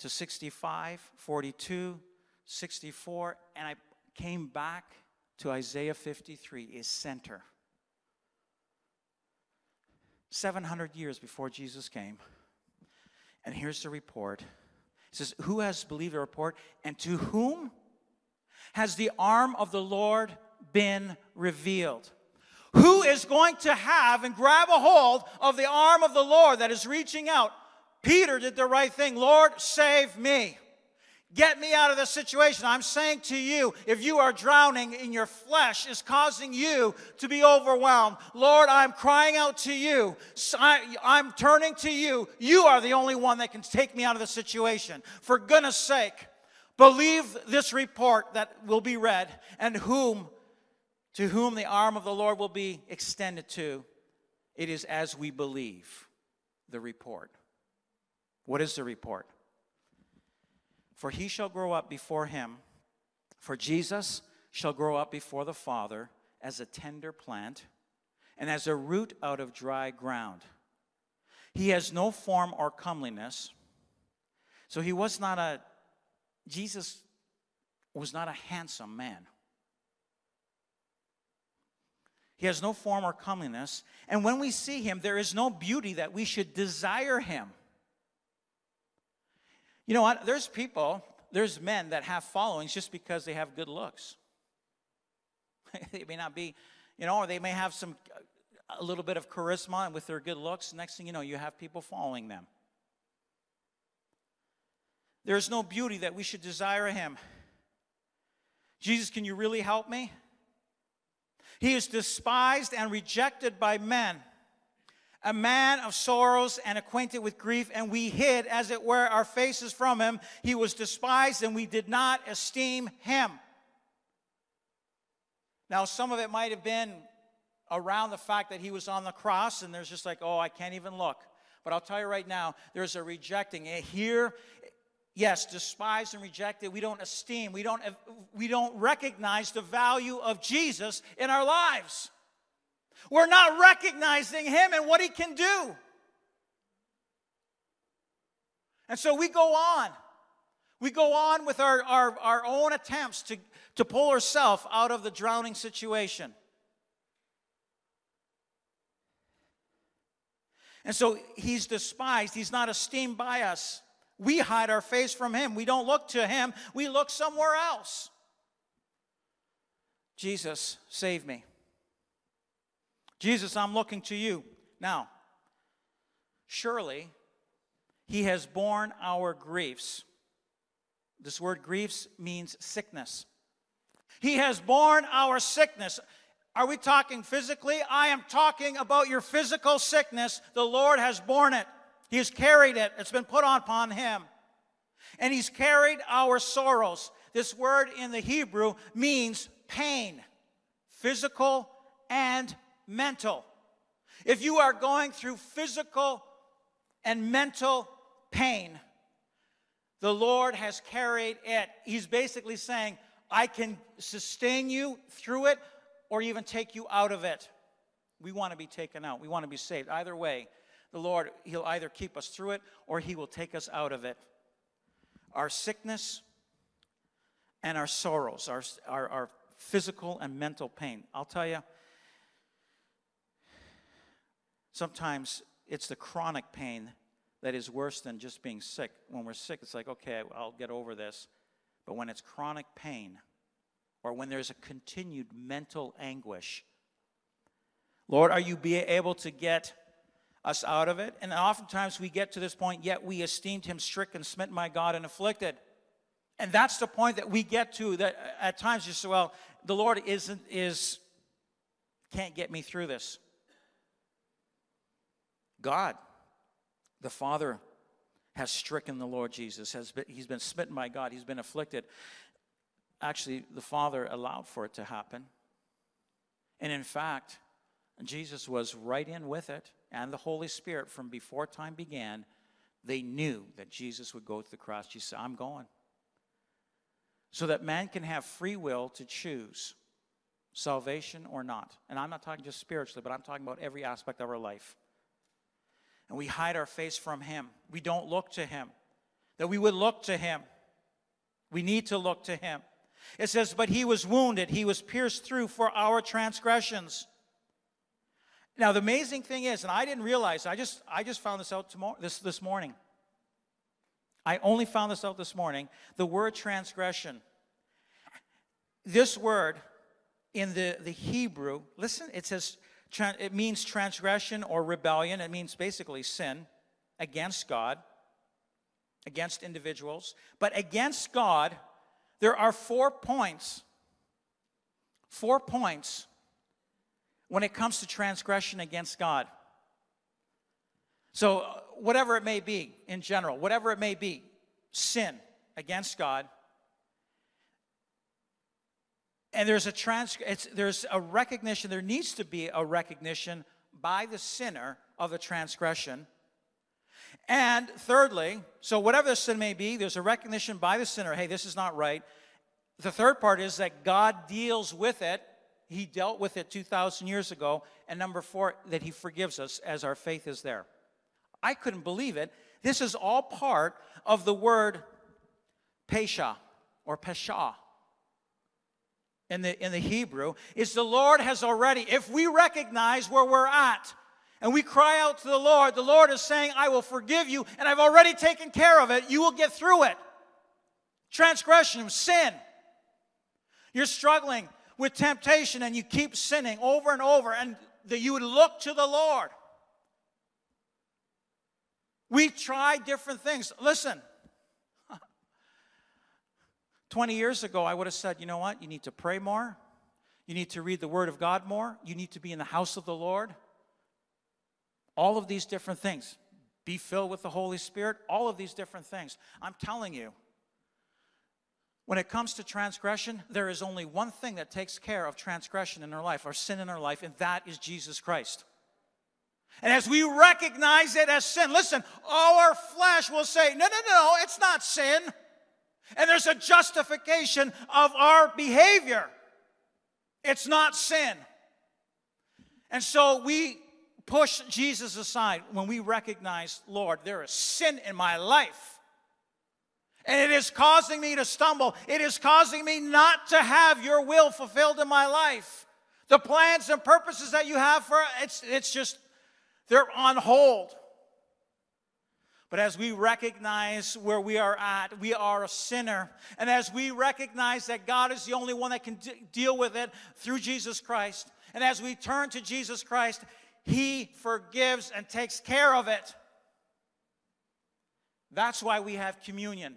B: to 65, 42, 64, and I came back to Isaiah 53 is center. 700 years before Jesus came. And here's the report. It says, Who has believed the report, and to whom has the arm of the Lord been revealed? Who is going to have and grab a hold of the arm of the Lord that is reaching out? Peter did the right thing. Lord, save me. Get me out of this situation. I'm saying to you, if you are drowning in your flesh is causing you to be overwhelmed, Lord, I'm crying out to you. I, am turning to you. You are the only one that can take me out of the situation. For goodness sake, believe this report that will be read and whom to whom the arm of the Lord will be extended to. It is as we believe the report. What is the report? For he shall grow up before him. For Jesus shall grow up before the Father as a tender plant and as a root out of dry ground. He has no form or comeliness. So he was not a, Jesus was not a handsome man. He has no form or comeliness. And when we see him, there is no beauty that we should desire him. You know what? There's people, there's men that have followings just because they have good looks. they may not be, you know, or they may have some uh, a little bit of charisma and with their good looks. Next thing you know, you have people following them. There's no beauty that we should desire him. Jesus, can you really help me? He is despised and rejected by men a man of sorrows and acquainted with grief, and we hid, as it were, our faces from him. He was despised, and we did not esteem him. Now, some of it might have been around the fact that he was on the cross, and there's just like, oh, I can't even look. But I'll tell you right now, there's a rejecting. Here, yes, despised and rejected. We don't esteem, we don't, we don't recognize the value of Jesus in our lives. We're not recognizing him and what he can do. And so we go on. We go on with our, our, our own attempts to, to pull ourselves out of the drowning situation. And so he's despised, he's not esteemed by us. We hide our face from him. We don't look to him, we look somewhere else. Jesus, save me. Jesus, I'm looking to you. Now, surely he has borne our griefs. This word griefs means sickness. He has borne our sickness. Are we talking physically? I am talking about your physical sickness. The Lord has borne it, He has carried it, it's been put upon Him. And He's carried our sorrows. This word in the Hebrew means pain, physical and mental. If you are going through physical and mental pain, the Lord has carried it. He's basically saying, I can sustain you through it or even take you out of it. We want to be taken out. We want to be saved. Either way, the Lord, He'll either keep us through it or He will take us out of it. Our sickness and our sorrows, our, our, our physical and mental pain. I'll tell you, sometimes it's the chronic pain that is worse than just being sick. When we're sick, it's like, okay, I'll get over this. But when it's chronic pain, or when there's a continued mental anguish, Lord, are you be able to get us out of it? And oftentimes we get to this point, yet we esteemed him stricken, smitten by God, and afflicted. And that's the point that we get to that uh, at times you say, well, the Lord isn't is can't get me through this. God the Father has stricken the Lord Jesus. Has been, he's been smitten by God. He's been afflicted. Actually, the Father allowed for it to happen. And in fact, Jesus was right in with it, and the Holy Spirit from before time began. They knew that Jesus would go to the cross. Jesus said, I'm going. So that man can have free will to choose salvation or not. And I'm not talking just spiritually, but I'm talking about every aspect of our life and we hide our face from Him. We don't look to Him. That we would look to Him. We need to look to Him. It says, But He was wounded, He was pierced through for our transgressions. Now, the amazing thing is, and I didn't realize, I just, I just found this out tomorrow, this, this morning. I only found this out this morning. The word transgression. This word in the, the Hebrew, listen, it says it means transgression or rebellion. It means basically sin against God, against individuals. But against God, there are four points. Four points when it comes to transgression against God. So, uh, whatever it may be in general, whatever it may be, sin against God and there's a trans there's a recognition there needs to be a recognition by the sinner of the transgression. And thirdly so whatever the sin may be there's a recognition by the sinner hey this is not right. The third part is that god deals with it. He dealt with it 2000 years ago. And number four that he forgives us as our faith is there. I couldn't believe it. This is all part of the word pesha or pesha in the, in the Hebrew is the Lord has already, if we recognize where we're at and we cry out to the Lord, the Lord is saying, I will forgive you and I've already taken care of it. You will get through it. Transgression, sin. You're struggling with temptation and you keep sinning over and over, and that you would look to the Lord. We try different things. Listen, 20 years ago, I would have said, you know what? You need to pray more. You need to read the Word of God more. You need to be in the house of the Lord. All of these different things. Be filled with the Holy Spirit. All of these different things. I'm telling you, When it comes to transgression, there is only one thing that takes care of transgression in our life, or sin in our life, and that is Jesus Christ. And as we recognize it as sin, listen, our flesh will say, no, no, no, it's not sin. And there's a justification of our behavior. It's not sin. And so we push Jesus aside when we recognize, Lord, there is sin in my life. And it is causing me to stumble. It is causing me not to have your will fulfilled in my life. The plans and purposes that you have for it's it's just they're on hold. But as we recognize where we are at, we are a sinner. And as we recognize that God is the only one that can d- deal with it through Jesus Christ, and as we turn to Jesus Christ, He forgives and takes care of it. That's why we have communion.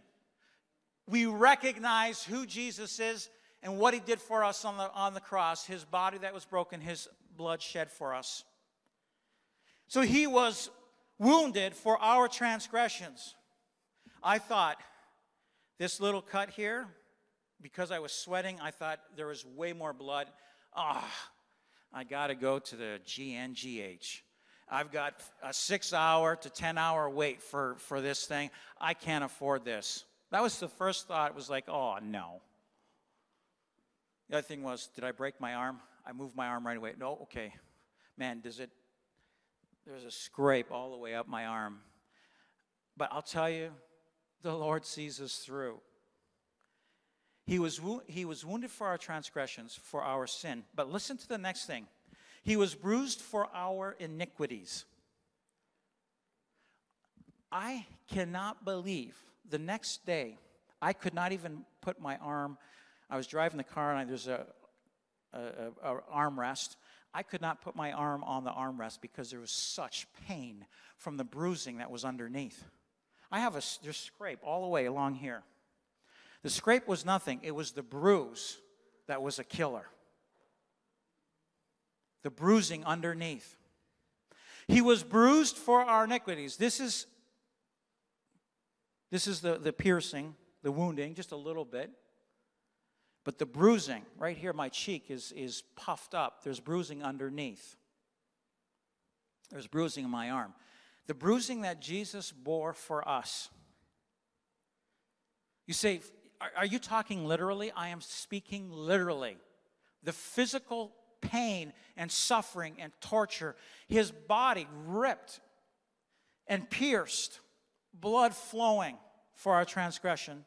B: We recognize who Jesus is and what He did for us on the, on the cross, His body that was broken, His blood shed for us. So He was wounded for our transgressions. I thought this little cut here, because I was sweating, I thought there was way more blood. Ah, oh, I got to go to the GNGH. I've got a six hour to 10 hour wait for, for this thing. I can't afford this. That was the first thought. It was like, oh, no. The other thing was, did I break my arm? I moved my arm right away. No, okay. Man, does it there's a scrape all the way up my arm. But I'll tell you, the Lord sees us through. He was, he was wounded for our transgressions, for our sin. But listen to the next thing He was bruised for our iniquities. I cannot believe the next day, I could not even put my arm. I was driving the car and I, there's a, a, a, a armrest. I could not put my arm on the armrest because there was such pain from the bruising that was underneath. I have a there's scrape all the way along here. The scrape was nothing, it was the bruise that was a killer. The bruising underneath. He was bruised for our iniquities. This is this is the, the piercing, the wounding, just a little bit. But the bruising, right here, my cheek is, is puffed up. There's bruising underneath. There's bruising in my arm. The bruising that Jesus bore for us. You say, are, you talking literally? I am speaking literally. The physical pain and suffering and torture, his body ripped and pierced, blood flowing for our transgression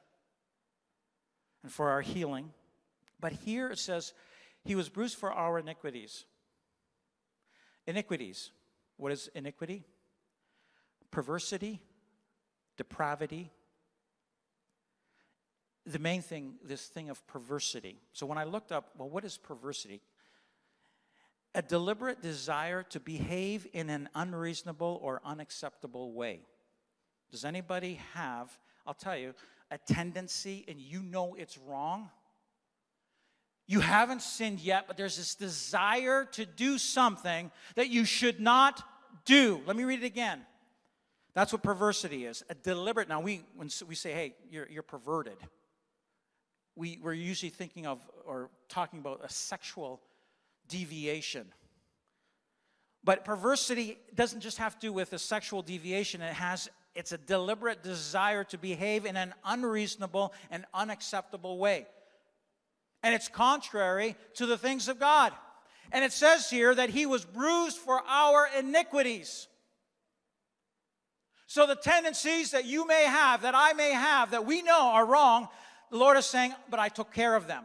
B: and for our healing. But here it says, He was bruised for our iniquities. Iniquities. What is iniquity? Perversity, depravity. The main thing, this thing of perversity. So when I looked up, well, what is perversity? A deliberate desire to behave in an unreasonable or unacceptable way. Does anybody have, I'll tell you, a tendency and you know it's wrong? You haven't sinned yet, but there's this desire to do something that you should not do. Let me read it again. That's what perversity is a deliberate. Now, we, when we say, hey, you're, you're perverted, we, we're usually thinking of or talking about a sexual deviation. But perversity doesn't just have to do with a sexual deviation, it has it's a deliberate desire to behave in an unreasonable and unacceptable way and it's contrary to the things of God. And it says here that he was bruised for our iniquities. So the tendencies that you may have, that I may have, that we know are wrong, the Lord is saying, but I took care of them.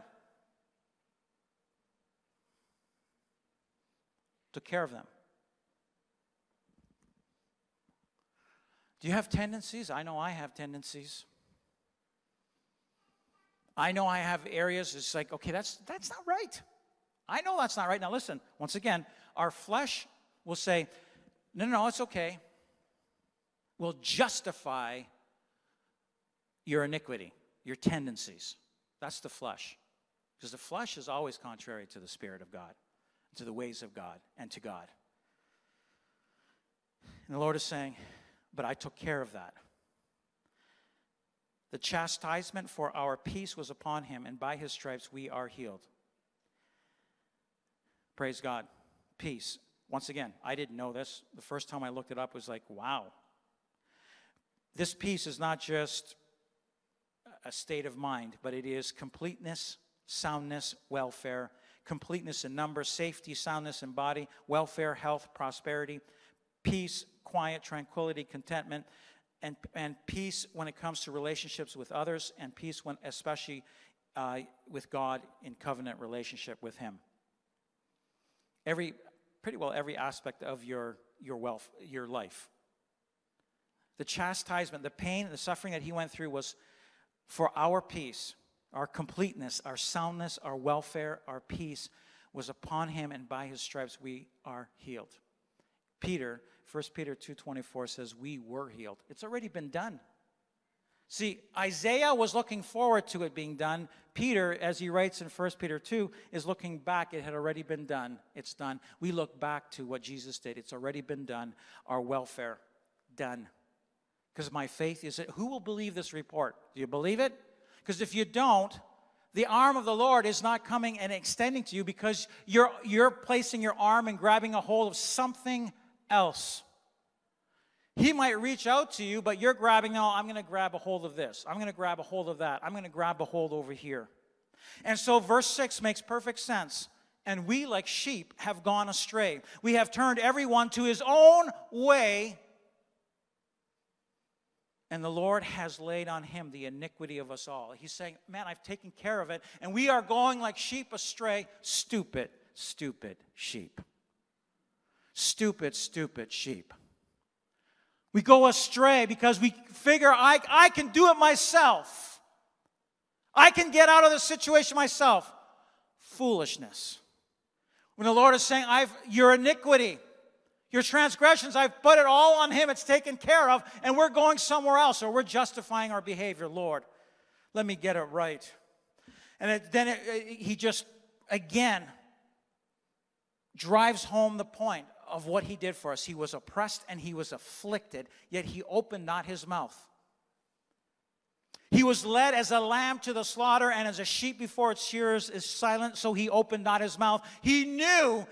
B: Took care of them. Do you have tendencies? I know I have tendencies. I know I have areas, it's like, okay, that's, that's not right. I know that's not right. Now, listen, once again, our flesh will say, no, no, no, it's okay. We'll justify your iniquity, your tendencies. That's the flesh. Because the flesh is always contrary to the Spirit of God, to the ways of God, and to God. And the Lord is saying, but I took care of that. The chastisement for our peace was upon him, and by his stripes we are healed. Praise God. Peace. Once again, I didn't know this. The first time I looked it up was like, wow. This peace is not just a state of mind, but it is completeness, soundness, welfare, completeness in number, safety, soundness in body, welfare, health, prosperity, peace, quiet, tranquility, contentment, and, and peace when it comes to relationships with others, and peace when, especially uh, with God in covenant relationship with Him. Every, pretty well every aspect of your, your wealth, your life. The chastisement, the pain, the suffering that he went through was for our peace, our completeness, our soundness, our welfare, our peace was upon him, and by his stripes we are healed. Peter, 1 Peter 2:24 says, "We were healed." It's already been done. See, Isaiah was looking forward to it being done. Peter, as he writes in 1 Peter 2, is looking back. It had already been done. It's done. We look back to what Jesus did. It's already been done. Our welfare, done. Because my faith is it. Who will believe this report? Do you believe it? Because if you don't, the arm of the Lord is not coming and extending to you because you're, you're placing your arm and grabbing a hold of something else. He might reach out to you, but you're grabbing, no, I'm going to grab a hold of this. I'm going to grab a hold of that. I'm going to grab a hold over here. And so verse 6 makes perfect sense. And we, like sheep, have gone astray. We have turned everyone to his own way, and the Lord has laid on him the iniquity of us all. He's saying, Man, I've taken care of it, and we are going like sheep astray. Stupid, stupid sheep. Stupid, stupid sheep. We go astray because we figure I, I can do it myself. I can get out of the situation myself. Foolishness. When the Lord is saying, I've your iniquity, your transgressions, I've put it all on him, it's taken care of, and we're going somewhere else, or we're justifying our behavior. Lord, let me get it right. And it, then it, he just, again, drives home the point of what he did for us. He was oppressed and he was afflicted, yet he opened not his mouth. He was led as a lamb to the slaughter, and as a sheep before its shearers is silent, so he opened not his mouth. He knew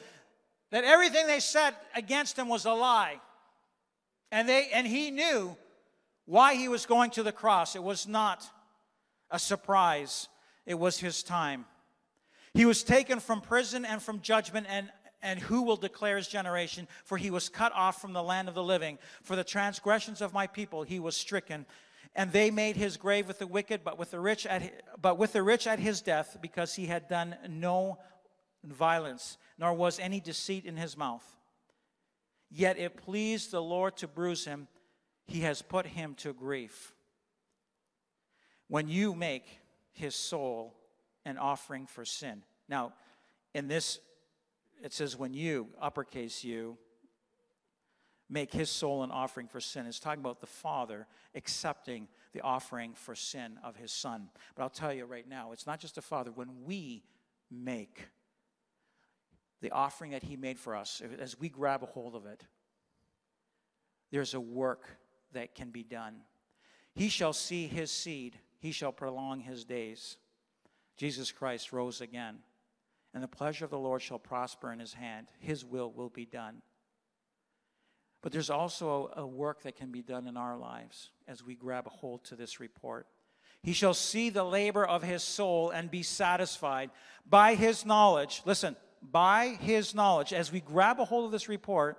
B: that everything they said against him was a lie. And, they, and he knew why he was going to the cross. It was not a surprise, it was his time. He was taken from prison and from judgment and and who will declare his generation? For he was cut off from the land of the living. For the transgressions of my people he was stricken. And they made his grave with the wicked, but with the rich at, but with the rich at his death, because he had done no violence, nor was any deceit in his mouth. Yet it pleased the Lord to bruise him. He has put him to grief. When you make his soul an offering for sin. Now, in this it says, when you, uppercase you, make his soul an offering for sin. It's talking about the Father accepting the offering for sin of his Son. But I'll tell you right now, it's not just the Father. When we make the offering that he made for us, as we grab a hold of it, there's a work that can be done. He shall see his seed, he shall prolong his days. Jesus Christ rose again and the pleasure of the Lord shall prosper in his hand. His will will be done. But there's also a, work that can be done in our lives as we grab a hold to this report. He shall see the labor of his soul and be satisfied by his knowledge. Listen, by his knowledge, as we grab a hold of this report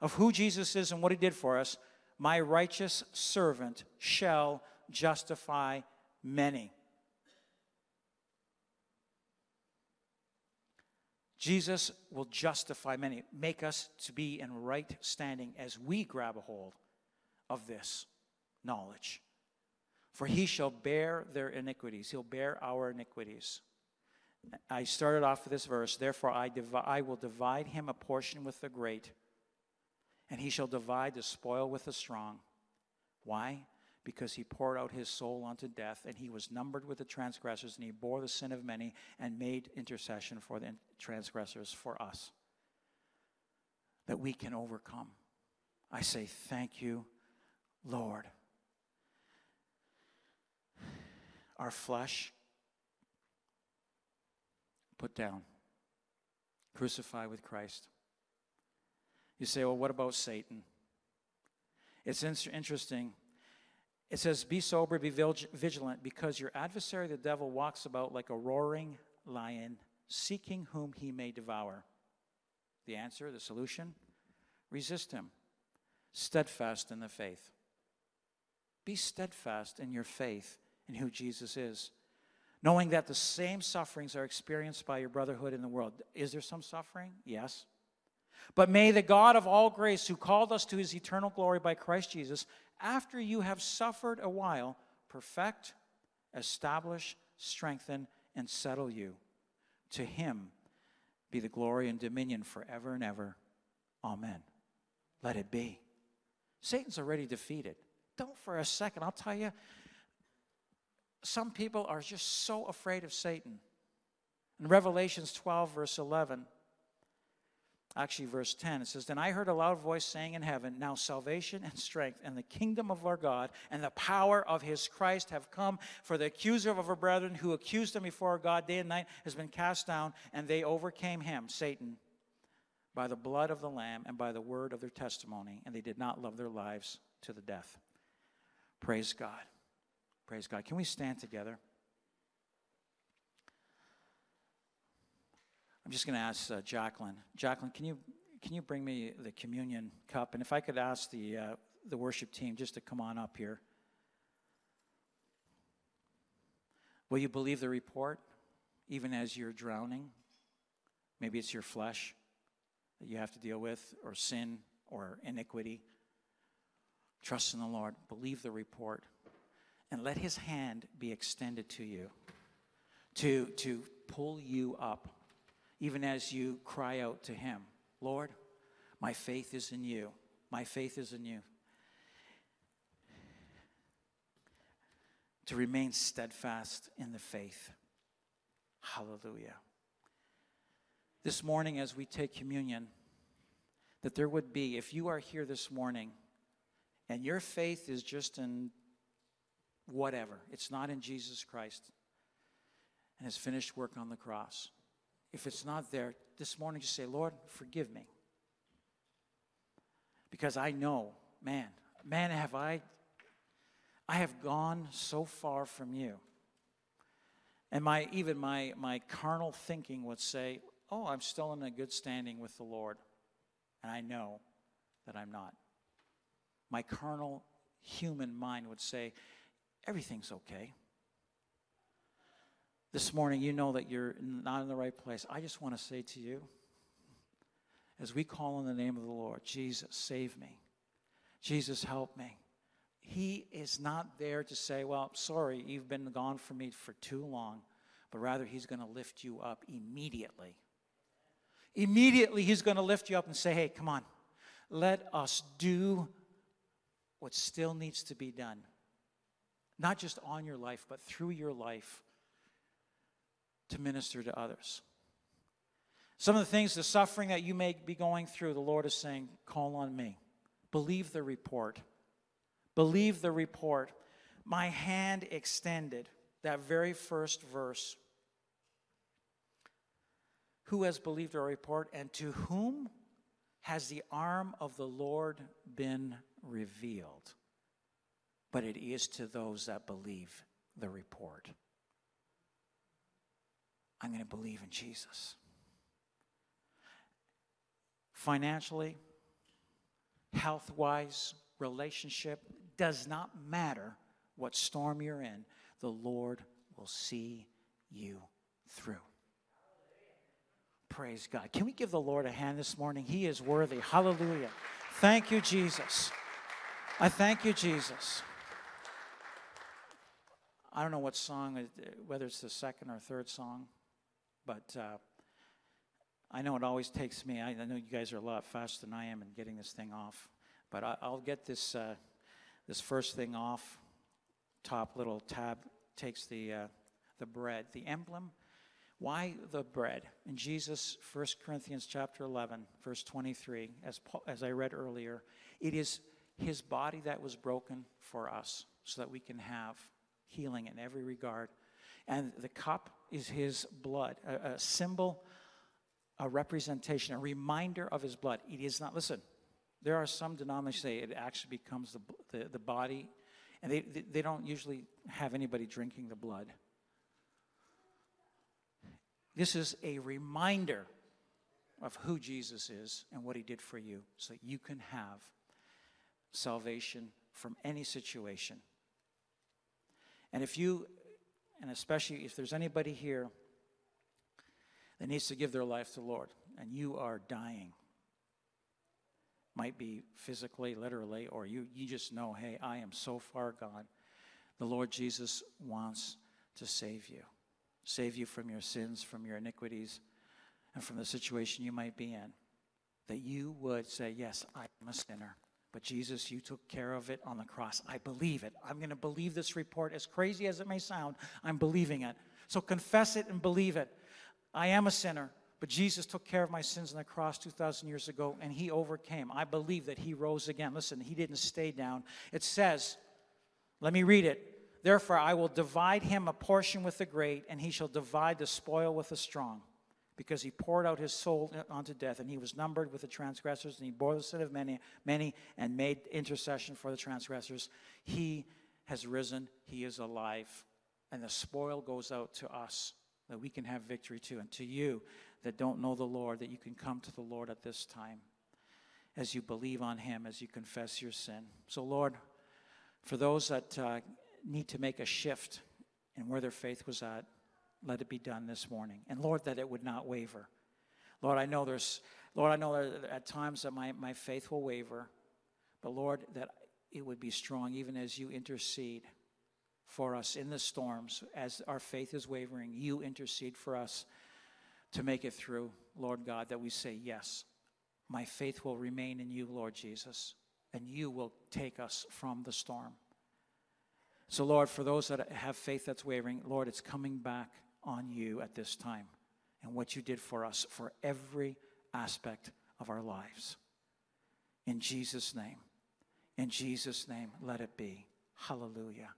B: of who Jesus is and what he did for us, my righteous servant shall justify many. Jesus will justify many, make us to be in right standing as we grab a hold of this knowledge. For he shall bear their iniquities, he'll bear our iniquities. I started off with this verse, therefore I, divi- I will divide him a portion with the great, and he shall divide the spoil with the strong. Why? Because he poured out his soul unto death, and he was numbered with the transgressors, and he bore the sin of many and made intercession for the transgressors for us, that we can overcome. I say, Thank you, Lord. our flesh, put down, crucify with Christ. You say, well, what about Satan? It's interesting. It says, Be sober, be vigilant, because your adversary, the devil, walks about like a roaring lion, seeking whom he may devour. The answer, the solution? Resist him, steadfast in the faith. Be steadfast in your faith in who Jesus is, knowing that the same sufferings are experienced by your brotherhood in the world. Is there some suffering? Yes. But may the God of all grace, who called us to his eternal glory by Christ Jesus, after you have suffered a while, perfect, establish, strengthen, and settle you. To him be the glory and dominion forever and ever. Amen. Let it be. Satan's already defeated. Don't for a second, I'll tell you, some people are just so afraid of Satan. In Revelations 12, verse 11, actually, verse 10, it says, Then I heard a loud voice saying in heaven, Now salvation and strength and the kingdom of our God and the power of his Christ have come, for the accuser of our brethren who accused them before God day and night has been cast down, and they overcame him, Satan, by the blood of the Lamb and by the word of their testimony, and they did not love their lives to the death. Praise God. Praise God. Can we stand together? I'm just going to ask uh, Jacqueline. Jacqueline, can you can you bring me the communion cup? And if I could ask the uh, the worship team just to come on up here. Will you believe the report, even as you're drowning? Maybe it's your flesh that you have to deal with, or sin, or iniquity. Trust in the Lord. Believe the report. And let his hand be extended to you to, to pull you up, even as you cry out to him Lord, my faith is in you. My faith is in you. To remain steadfast in the faith. Hallelujah. This morning, as we take communion, that there would be, if you are here this morning and your faith is just in whatever, it's not in Jesus Christ and his finished work on the cross. If it's not there, this morning just say, Lord, forgive me. Because I know, man, man, have I, I have gone so far from you. And my, even my, my carnal thinking would say, oh, I'm still in a good standing with the Lord. And I know that I'm not my carnal human mind would say, everything's okay. This morning, you know that you're not in the right place. I just want to say to you, as we call on the name of the Lord, Jesus, save me. Jesus, help me. He is not there to say, Well, sorry, you've been gone from me for too long, but rather, He's going to lift you up immediately. Immediately, He's going to lift you up and say, Hey, come on, let us do what still needs to be done, not just on your life, but through your life to minister to others. Some of the things, the suffering that you may be going through, the Lord is saying, call on me. Believe the report. Believe the report. My hand extended, that very first verse. Who has believed our report, and to whom has the arm of the Lord been revealed, but it is to those that believe the report. I'm going to believe in Jesus. Financially, health wise, relationship, does not matter what storm you're in, the Lord will see you through. Praise God. Can we give the Lord a hand this morning? He is worthy. Hallelujah. Thank you, Jesus. I thank you, Jesus. I don't know what song, whether it's the second or third song, but uh, I know it always takes me. I, I, know you guys are a lot faster than I am in getting this thing off, but I, will get this uh, this first thing off. Top little tab takes the uh, the bread, the emblem. Why the bread? In Jesus, 1 Corinthians chapter 11, verse 23, as, Paul, as I read earlier, it is his body that was broken for us so that we can have healing in every regard. And the cup is his blood, a, a symbol, a representation, a reminder of his blood. It is not, listen, there are some denominations say it actually becomes the, the, the body, and they, they, they don't usually have anybody drinking the blood. This is a reminder of who Jesus is and what he did for you so that you can have salvation from any situation. And if you, and especially if there's anybody here that needs to give their life to the Lord and you are dying, might be physically, literally, or you, you just know, hey, I am so far gone. The Lord Jesus wants to save you, save you from your sins, from your iniquities, and from the situation you might be in. That you would say, Yes, I am a sinner. But Jesus, you took care of it on the cross. I believe it. I'm going to believe this report, as crazy as it may sound. I'm believing it. So confess it and believe it. I am a sinner. But Jesus took care of my sins on the cross 2,000 years ago, and He overcame. I believe that He rose again. Listen, He didn't stay down. It says, let me read it. Therefore, I will divide him a portion with the great, and he shall divide the spoil with the strong. Because he poured out his soul unto death, and he was numbered with the transgressors, and he bore the sin of many, many, and made intercession for the transgressors. He has risen, he is alive, and the spoil goes out to us that we can have victory too, and to you that don't know the Lord, that you can come to the Lord at this time as you believe on Him, as you confess your sin. So, Lord, for those that uh, need to make a shift in where their faith was at, let it be done this morning. And Lord, that it would not waver. Lord, I know there's, Lord, I know that at times that my, my faith will waver, but Lord, that it would be strong even as you intercede for us in the storms, as our faith is wavering, you intercede for us to make it through, Lord God, that we say, Yes, my faith will remain in you, Lord Jesus, and you will take us from the storm. So, Lord, for those that have faith that's wavering, Lord, it's coming back on you at this time and what you did for us for every aspect of our lives. In Jesus' name, in Jesus' name, let it be. Hallelujah.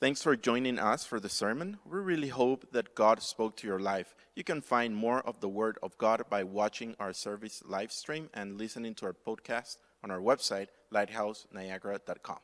A: Thanks for joining us for the sermon. We really hope that God spoke to your life. You can find more of the Word of God by watching our service live stream and listening to our podcast on our website, lighthouseniagara.com.